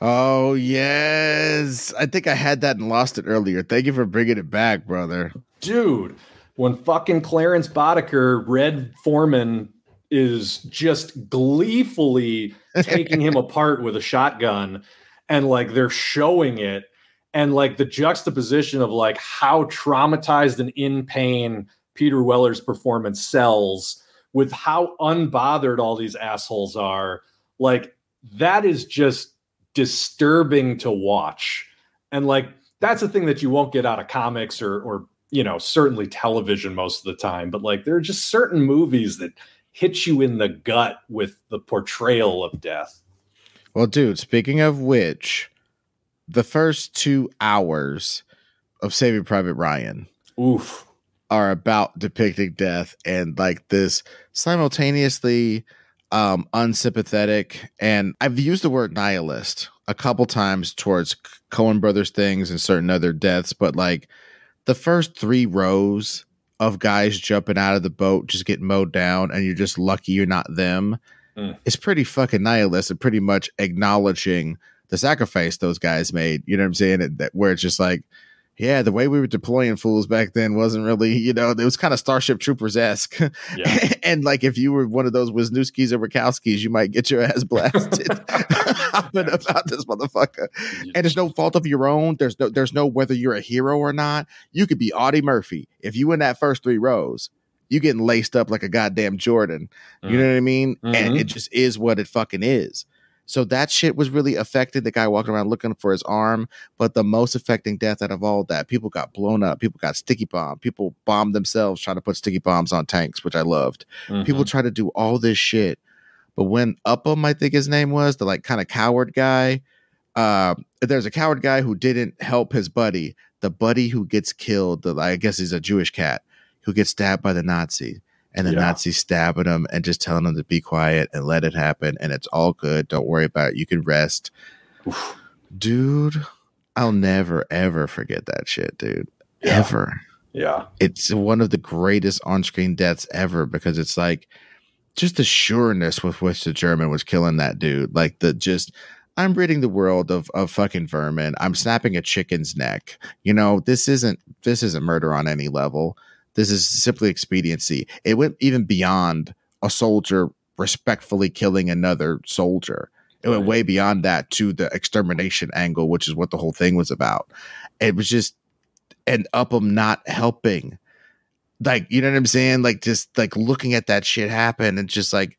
Oh, yes. I think I had that and lost it earlier. Thank you for bringing it back, brother. Dude, when fucking Clarence Boddicker, Red Forman, is just gleefully taking him apart with a shotgun and like they're showing it and like the juxtaposition of like how traumatized and in pain Peter Weller's performance sells with how unbothered all these assholes are like that is just disturbing to watch. And like that's a thing that you won't get out of comics or or you know certainly television most of the time but like there are just certain movies that hit you in the gut with the portrayal of death. Well dude speaking of which the first two hours of Saving Private Ryan, oof, are about depicting death and like this simultaneously um, unsympathetic, and I've used the word nihilist a couple times towards Coen Brothers things and certain other deaths, but like the first three rows of guys jumping out of the boat just getting mowed down, and you're just lucky you're not them. Mm. It's pretty fucking nihilist and pretty much acknowledging the sacrifice those guys made. You know what I'm saying? That where it's just like yeah, the way we were deploying fools back then wasn't really, you know, it was kind of Starship Troopers esque. Yeah. and like if you were one of those Wisniewskis or Wachowskis, you might get your ass blasted hopping about this motherfucker. And there's no fault of your own. There's no, there's no whether you're a hero or not. You could be Audie Murphy if you in that first three rows. You getting laced up like a goddamn Jordan. You mm. know what I mean? Mm-hmm. And it just is what it fucking is. So that shit was really affected. The guy walking around looking for his arm. But the most affecting death out of all that, people got blown up. People got sticky bomb. People bombed themselves trying to put sticky bombs on tanks, which I loved. Mm-hmm. People try to do all this shit. But when Upham, I think his name was, the like kind of coward guy, uh, there's a coward guy who didn't help his buddy. The buddy who gets killed, the, I guess he's a Jewish cat, who gets stabbed by the Nazi and the yeah. Nazis stabbing him and just telling him to be quiet and let it happen and it's all good. Don't worry about it. You can rest. Oof. Dude, I'll never ever forget that shit, dude. Yeah. Ever. Yeah. It's one of the greatest on-screen deaths ever because it's like just the sureness with which the German was killing that dude. Like the just I'm ridding the world of of fucking vermin. I'm snapping a chicken's neck. You know, this isn't this isn't murder on any level. This is simply expediency. It went even beyond a soldier respectfully killing another soldier. It went way beyond that to the extermination angle, which is what the whole thing was about. It was just and Upham not helping. Like, you know what I'm saying? Like just like looking at that shit happen and just like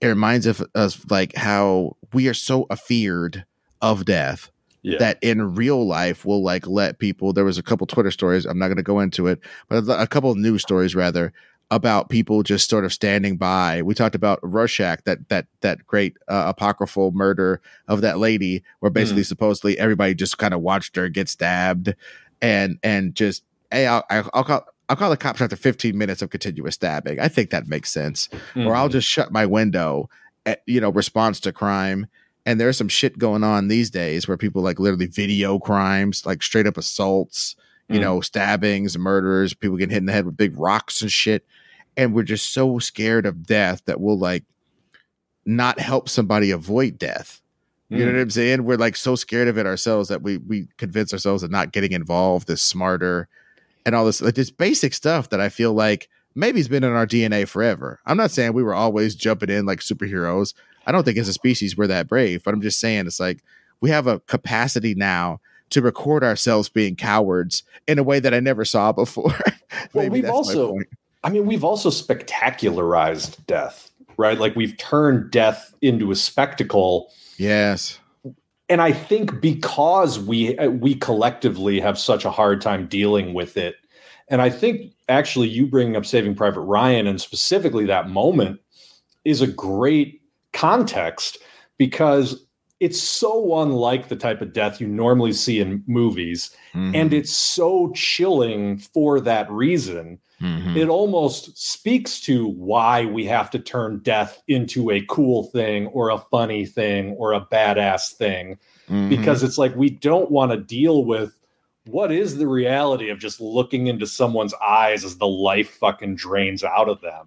it reminds of us like how we are so afeared of death yeah. that in real life will like let people. There was a couple Twitter stories. I'm not going to go into it, but a couple news stories rather about people just sort of standing by. We talked about Rorschach, that that that great uh, apocryphal murder of that lady, where basically mm. supposedly everybody just kind of watched her get stabbed, and and just hey, I'll, I'll call. I'll call the cops after 15 minutes of continuous stabbing. I think that makes sense. Mm. Or I'll mm-hmm. just shut my window at, you know, response to crime and there's some shit going on these days where people like literally video crimes, like straight up assaults, you mm. know, stabbings, murders, people getting hit in the head with big rocks and shit. And we're just so scared of death that we'll like not help somebody avoid death. You mm. know what I'm saying? We're like so scared of it ourselves that we we convince ourselves that not getting involved is smarter and all this like this basic stuff that I feel like maybe it's been in our DNA forever. I'm not saying we were always jumping in like superheroes. I don't think as a species we're that brave, but I'm just saying it's like we have a capacity now to record ourselves being cowards in a way that I never saw before. well, we've also, I mean, we've also spectacularized death, right? Like we've turned death into a spectacle. Yes. And I think because we we collectively have such a hard time dealing with it, and I think actually you bringing up Saving Private Ryan and specifically that moment is a great context because it's so unlike the type of death you normally see in movies mm-hmm. and it's so chilling for that reason mm-hmm. it almost speaks to why we have to turn death into a cool thing or a funny thing or a badass thing mm-hmm. because it's like we don't want to deal with what is the reality of just looking into someone's eyes as the life fucking drains out of them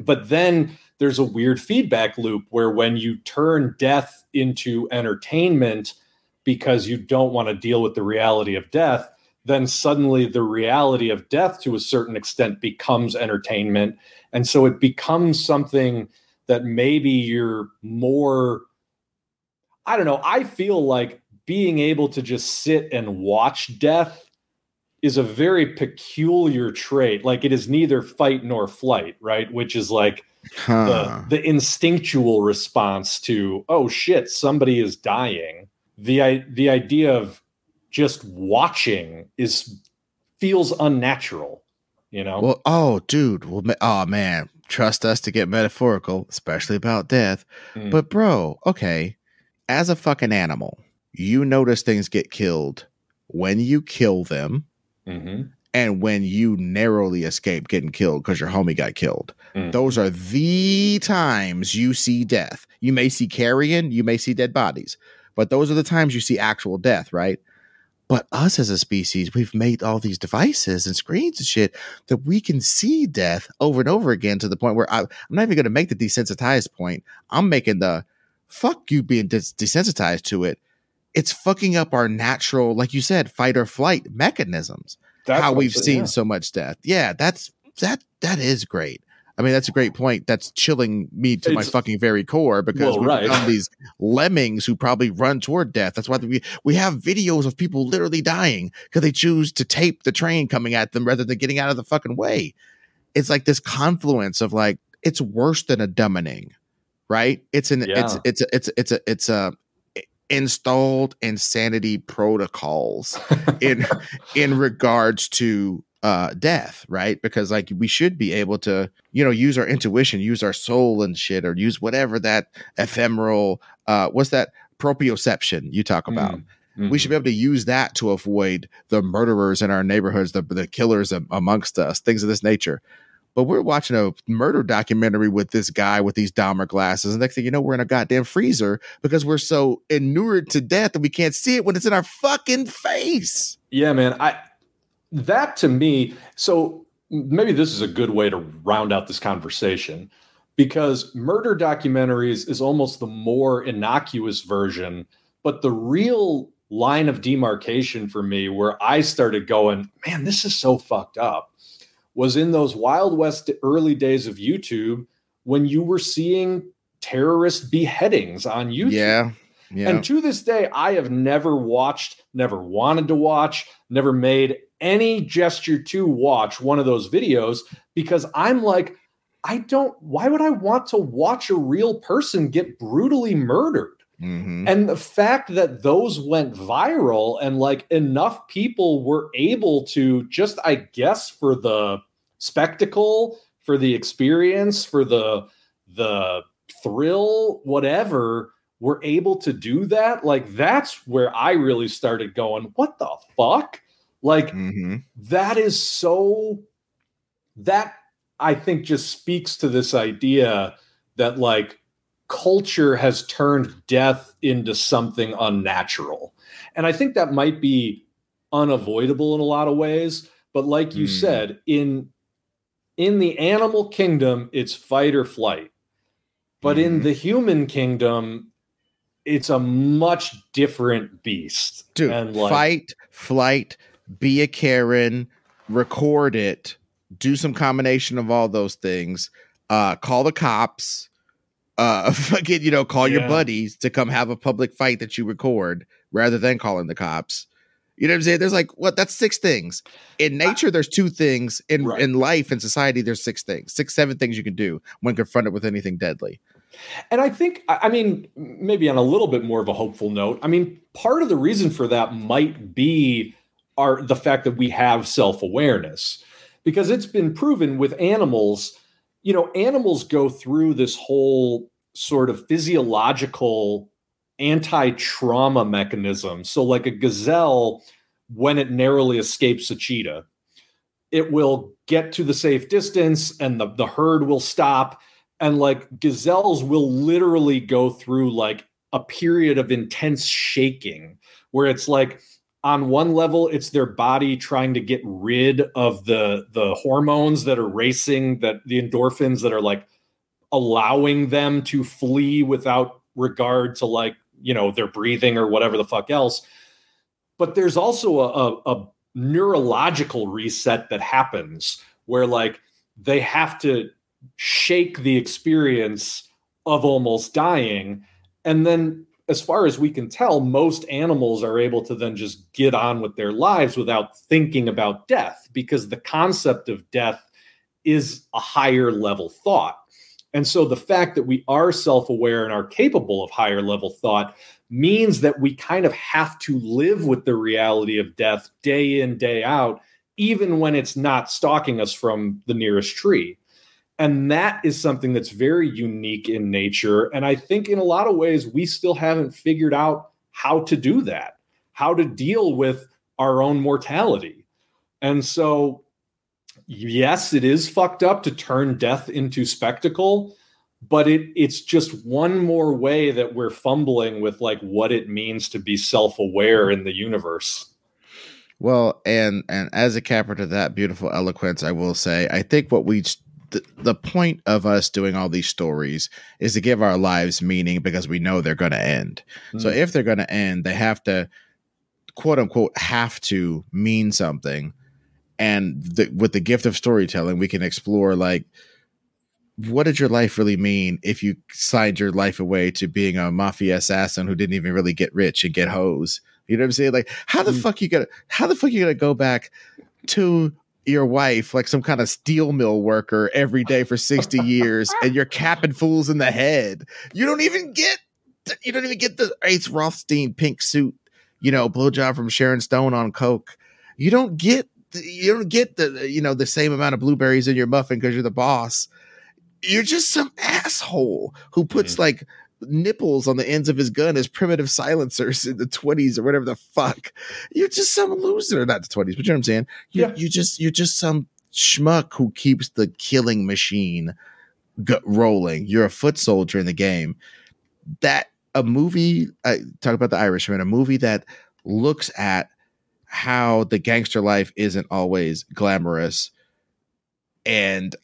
but then there's a weird feedback loop where when you turn death into entertainment because you don't want to deal with the reality of death, then suddenly the reality of death to a certain extent becomes entertainment. And so it becomes something that maybe you're more, I don't know, I feel like being able to just sit and watch death is a very peculiar trait. Like it is neither fight nor flight, right? Which is like, huh. the, the instinctual response to oh shit somebody is dying the the idea of just watching is feels unnatural you know well oh dude well oh man trust us to get metaphorical especially about death mm. but bro okay as a fucking animal you notice things get killed when you kill them mm-hmm. and when you narrowly escape getting killed because your homie got killed. Mm. Those are the times you see death. You may see carrion, you may see dead bodies, but those are the times you see actual death, right? But us as a species, we've made all these devices and screens and shit that we can see death over and over again to the point where I, am not even going to make the desensitized point. I'm making the fuck you being des- desensitized to it. It's fucking up our natural, like you said, fight or flight mechanisms. That's how we've seen yeah. so much death. Yeah, that's that that is great. I mean, that's a great point. That's chilling me to it's, my fucking very core because well, we right. found these lemmings who probably run toward death. That's why we we have videos of people literally dying because they choose to tape the train coming at them rather than getting out of the fucking way. It's like this confluence of like it's worse than a dumbing, right? It's an yeah. it's it's a, it's it's a it's a installed insanity protocols in in regards to uh death right because like we should be able to you know use our intuition use our soul and shit or use whatever that ephemeral uh what's that proprioception you talk about mm. Mm-hmm. We should be able to use that to avoid the murderers in our neighborhoods, the, the killers amongst us, things of this nature. But we're watching a murder documentary with this guy with these Dahmer glasses. And next thing you know, we're in a goddamn freezer because we're so inured to death that we can't see it when it's in our fucking face. Yeah, man. I that to me, so maybe this is a good way to round out this conversation because murder documentaries is almost the more innocuous version, but the real line of demarcation for me where I started going, man, this is so fucked up was in those Wild West early days of YouTube when you were seeing terrorist beheadings on YouTube. Yeah. Yeah. And to this day, I have never watched, never wanted to watch, never made any gesture to watch one of those videos because I'm like, I don't, why would I want to watch a real person get brutally murdered? Mm-hmm. And the fact that those went viral and like enough people were able to just, I guess, for the spectacle, for the experience, for the, the thrill, whatever, were able to do that. Like, that's where I really started going, what the fuck? Like mm-hmm. that is so that I think just speaks to this idea that like culture has turned death into something unnatural. And I think that might be unavoidable in a lot of ways, but like you mm. said, in in the animal kingdom it's fight or flight. But mm. in mm-hmm. the human kingdom it's a much different beast. Dude, and like, fight, flight, be a Karen, record it, do some combination of all those things, uh, call the cops, uh, fucking, you know, call yeah. your buddies to come have a public fight that you record rather than calling the cops. You know what I'm saying? There's like what that's six things. In nature, there's two things. In right. in life, in society, there's six things, six, seven things you can do when confronted with anything deadly. And I think, I mean, maybe on a little bit more of a hopeful note, I mean, part of the reason for that might be our the fact that we have self-awareness because it's been proven with animals you know animals go through this whole sort of physiological anti-trauma mechanism. So like a gazelle when it narrowly escapes a cheetah it will get to the safe distance and the, the herd will stop. And like gazelles will literally go through like a period of intense shaking where it's like on one level it's their body trying to get rid of the the hormones that are racing that the endorphins that are like allowing them to flee without regard to like you know their breathing or whatever the fuck else but there's also a, a, a neurological reset that happens where like they have to shake the experience of almost dying and then as far as we can tell, most animals are able to then just get on with their lives without thinking about death because the concept of death is a higher level thought. And so the fact that we are self aware and are capable of higher level thought means that we kind of have to live with the reality of death day in, day out, even when it's not stalking us from the nearest tree. And that is something that's very unique in nature. And I think in a lot of ways, we still haven't figured out how to do that, how to deal with our own mortality. And so, yes, it is fucked up to turn death into spectacle, but it it's just one more way that we're fumbling with like what it means to be self-aware in the universe. Well, and and as a capper to that beautiful eloquence, I will say, I think what we the, the point of us doing all these stories is to give our lives meaning because we know they're going to end. Mm. So hmm. if they're going to end, they have to quote unquote have to mean something. And the, with the gift of storytelling, we can explore like what did your life really mean if you signed your life away to being a mafia assassin who didn't even really get rich and get hoes? You know what I'm saying? Like, how the mm. fuck you gonna how the fuck you gonna go back to your wife like some kind of steel mill worker every day for 60 years and you're capping fools in the head? You don't even get you don't even get the Ace Rothstein pink suit, you know, blowjob from Sharon Stone on coke. You don't get you don't get the you know the same amount of blueberries in your muffin because you're the boss. You're just some asshole who puts mm. like nipples on the ends of his gun as primitive silencers in the 20s or whatever the fuck. You're just some loser. Not the 20s, but you know what I'm saying? You, yeah. you just you're just some schmuck who keeps the killing machine rolling. You're a foot soldier in the game. That a movie I talk about the Irishman, a movie that looks at how the gangster life isn't always glamorous and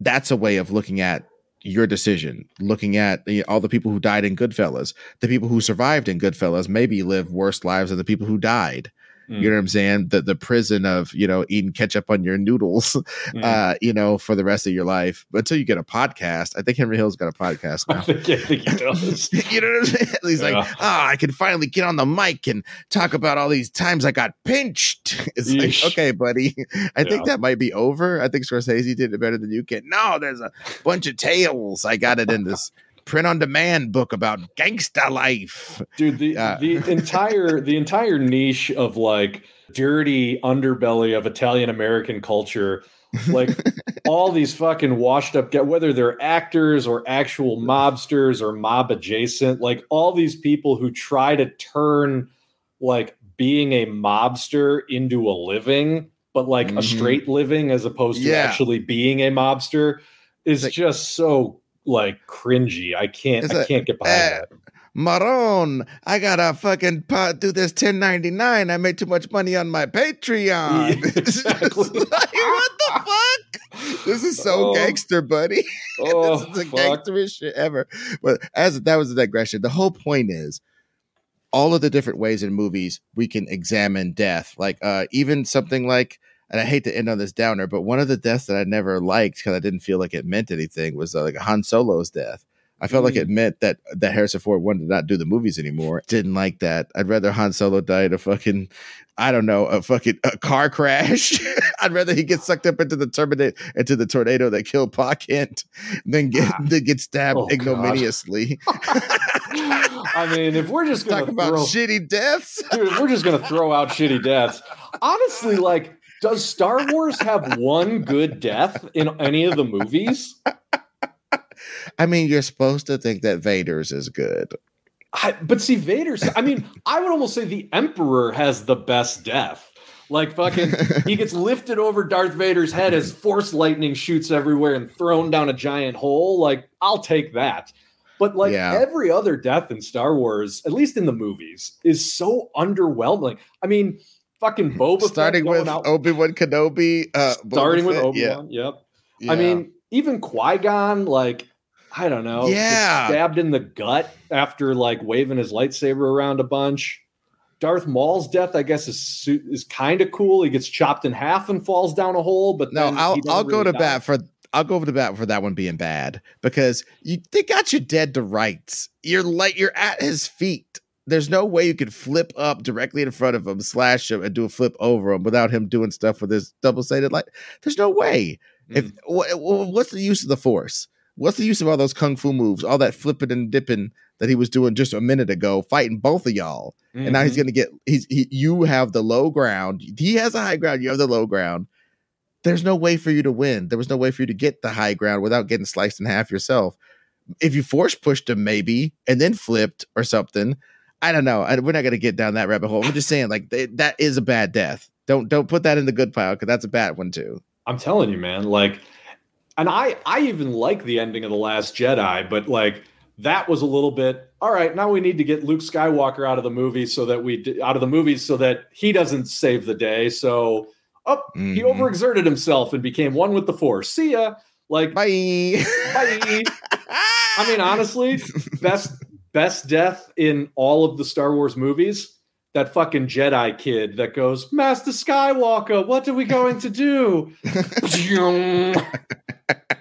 that's a way of looking at your decision, looking at you know, all the people who died in Goodfellas, the people who survived in Goodfellas maybe live worse lives than the people who died. Mm. You know what I'm saying? The the prison of you know eating ketchup on your noodles, mm. uh, you know, for the rest of your life until you get a podcast. I think Henry Hill's got a podcast now. I think, I think he does. you know what I'm saying? He's yeah. like, ah, oh, I can finally get on the mic and talk about all these times I got pinched. It's Yeesh. like, okay, buddy, I yeah. think that might be over. I think Scorsese did it better than you can. No, there's a bunch of tales. I got it in this print on demand book about gangsta life. Dude, the uh, the entire the entire niche of like dirty underbelly of Italian American culture like all these fucking washed up get whether they're actors or actual mobsters or mob adjacent like all these people who try to turn like being a mobster into a living but like mm-hmm. a straight living as opposed to yeah. actually being a mobster is like, just so like cringy. I can't. It's I can't get behind uh, that. Maron, I gotta fucking pot, do this 1099. I made too much money on my Patreon. Yeah, exactly. like, what the fuck? This is so oh, gangster, buddy. Oh, this is the fuck. gangsteriest shit ever. But as that was a digression, the whole point is all of the different ways in movies we can examine death. Like uh even something like and I hate to end on this downer, but one of the deaths that I never liked because I didn't feel like it meant anything was uh, like Han Solo's death. I felt mm. like it mm. meant that that Harrison Ford wanted to not do the movies anymore. Didn't like that. I'd rather Han Solo die in a fucking, I don't know, a fucking a car crash. I'd rather he get sucked up into the Terminator into the tornado that killed Pa Kent than get ah. than get stabbed oh, ignominiously. I mean, if we're just gonna talk about throw, shitty deaths, dude, we're just gonna throw out shitty deaths. Honestly, like does Star Wars have one good death in any of the movies? I mean, you're supposed to think that Vader's is good. I, but see, Vader's, I mean, I would almost say the Emperor has the best death. Like fucking, he gets lifted over Darth Vader's head as force lightning shoots everywhere and thrown down a giant hole. Like, I'll take that. But like yeah. every other death in Star Wars, at least in the movies, is so underwhelming. I mean, fucking Boba starting with Obi Wan Kenobi. Uh, starting with Obi Wan. Yeah. Yep. Yeah. I mean, even Qui Gon, like I don't know, yeah, stabbed in the gut after like waving his lightsaber around a bunch. Darth Maul's death, I guess, is is kind of cool. He gets chopped in half and falls down a hole. But no, I'll I'll really go to die. bat for I'll go over to bat for that one being bad because you they got you dead to rights. You're like you're at his feet there's no way you could flip up directly in front of him, slash him, and do a flip over him without him doing stuff with his double sided light. There's no way. Mm. If what's the use of the force? What's the use of all those kung fu moves, all that flipping and dipping that he was doing just a minute ago, fighting both of y'all, mm-hmm. and now he's mm-hmm. gonna get he's he, you have the low ground. He has the high ground. You have the low ground. There's no way for you to win. There was no way for you to get the high ground without getting sliced in half yourself. If you force pushed him, maybe, and then flipped or something, I don't know. I, we're not going to get down that rabbit hole. I'm just saying, like they, that is a bad death. Don't don't put that in the good pile because that's a bad one too. I'm telling you, man. Like, and I I even like the ending of the Last Jedi, but like that was a little bit all right now we need to get luke skywalker out of the movie so that we out of the movies so that he doesn't save the day so oh mm-hmm. he overexerted himself and became one with the force see ya like bye bye i mean honestly best best death in all of the star wars movies? That fucking jedi kid that goes master skywalker what are we going to do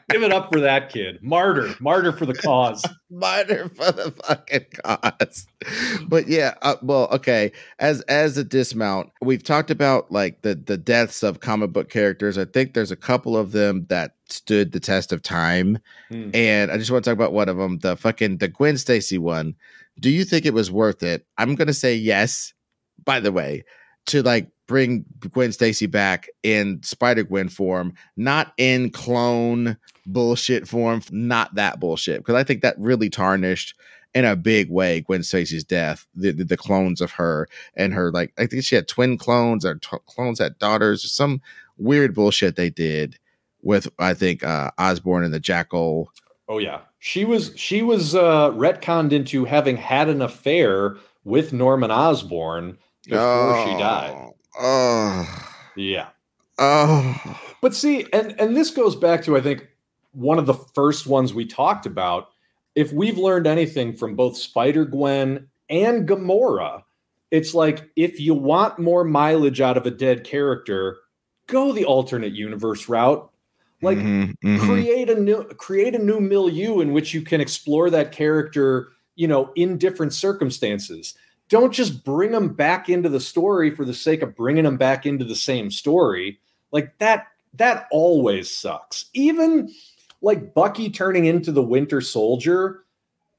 Give it up for that kid. Martyr. Martyr for the cause. Martyr for the fucking cause. But yeah, uh, well, okay. As as a dismount, we've talked about like the the deaths of comic book characters. I think there's a couple of them that stood the test of time. Hmm. And I just want to talk about one of them, the fucking the Gwen Stacy one. Do you think it was worth it? I'm going to say yes. By the way, to like bring Gwen Stacy back in Spider Gwen form, not in clone bullshit form, not that bullshit. Because I think that really tarnished in a big way Gwen Stacy's death, the, the, the clones of her and her like I think she had twin clones or t- clones had daughters or some weird bullshit they did with I think uh Osborn and the Jackal. Oh yeah. She was she was uh retconned into having had an affair with Norman Osborn before oh. she died. Oh. Yeah. Oh. But see, and and this goes back to I think one of the first ones we talked about. If we've learned anything from both Spider Gwen and Gamora, it's like if you want more mileage out of a dead character, go the alternate universe route. Like mm-hmm, mm-hmm. create a new create a new milieu in which you can explore that character, you know, in different circumstances don't just bring them back into the story for the sake of bringing them back into the same story. Like that, that always sucks. Even like Bucky turning into the Winter Soldier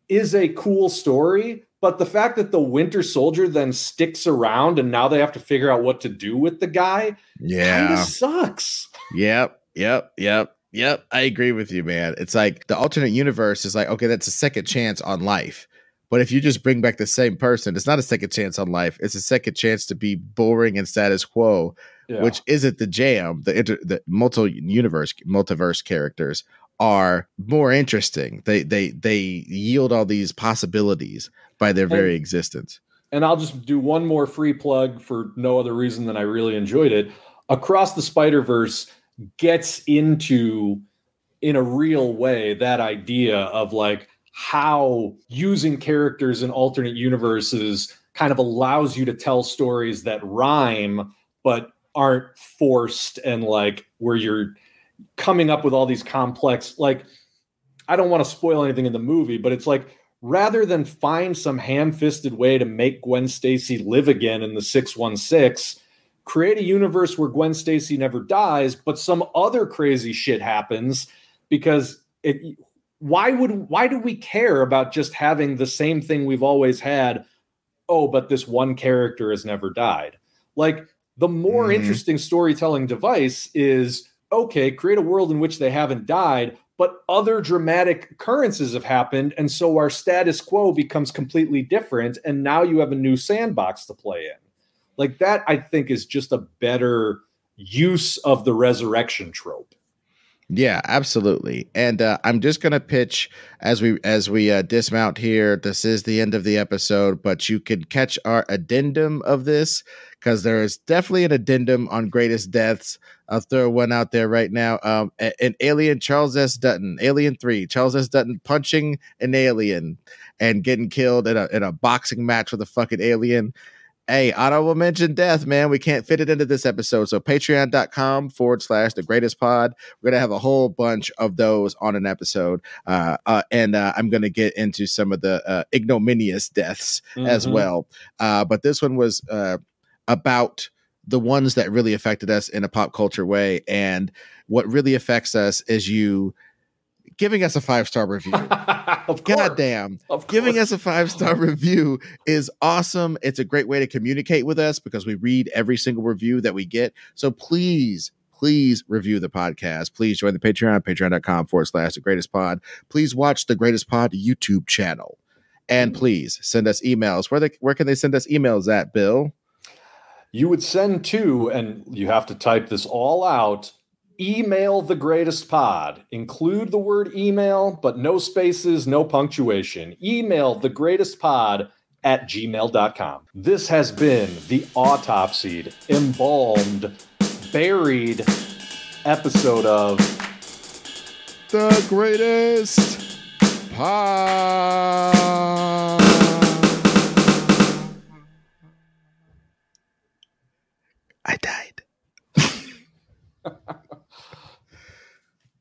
is a cool story, but the fact that the Winter Soldier then sticks around and now they have to figure out what to do with the guy, yeah, sucks. Yep, yep, yep. Yep, I agree with you, man. It's like the alternate universe is like, okay, that's a second chance on life. But if you just bring back the same person, it's not a second chance on life. It's a second chance to be boring and status quo, yeah. which isn't the jam. The inter, the multi universe multiverse characters are more interesting. They they they yield all these possibilities by their very existence. And I'll just do one more free plug for no other reason than I really enjoyed it. Across the Spider Verse gets into in a real way that idea of like how using characters in alternate universes kind of allows you to tell stories that rhyme but aren't forced and like where you're coming up with all these complex like I don't want to spoil anything in the movie but it's like rather than find some ham-fisted way to make Gwen Stacy live again in the 616 create a universe where Gwen Stacy never dies but some other crazy shit happens because it why would why do we care about just having the same thing we've always had? Oh but this one character has never died. Like the more mm-hmm. interesting storytelling device is okay create a world in which they haven't died but other dramatic occurrences have happened and so our status quo becomes completely different and now you have a new sandbox to play in. Like that i think is just a better use of the resurrection trope yeah, absolutely. And uh, I'm just gonna pitch as we as we uh, dismount here. This is the end of the episode, but you can catch our addendum of this because there is definitely an addendum on greatest deaths. I'll throw one out there right now. Um, an alien Charles S. Dutton, Alien Three, Charles S. Dutton punching an alien and getting killed in a in a boxing match with a fucking alien. Hey, honorable mention death, man. We can't fit it into this episode. So patreon.com forward slash the greatest pod. We're going to have a whole bunch of those on an episode. Uh, uh, and uh, I'm going to get into some of the uh, ignominious deaths mm-hmm. as well. Uh, but this one was uh, about the ones that really affected us in a pop culture way. And what really affects us is you giving us a five star review. of Goddamn. Of giving us a five star review is awesome. It's a great way to communicate with us because we read every single review that we get. So please, please review the podcast. Please join the Patreon, patreon.com forward slash the greatest pod. Please watch the greatest pod YouTube channel. And mm. please send us emails. Where they, where can they send us emails at, Bill? you would send to, and you have to type this all out email the greatest pod. Include the word email, but no spaces, no punctuation. Email the greatest pod at gmail.com. This has been the autopsied, embalmed, buried episode of The Greatest Pod. I died.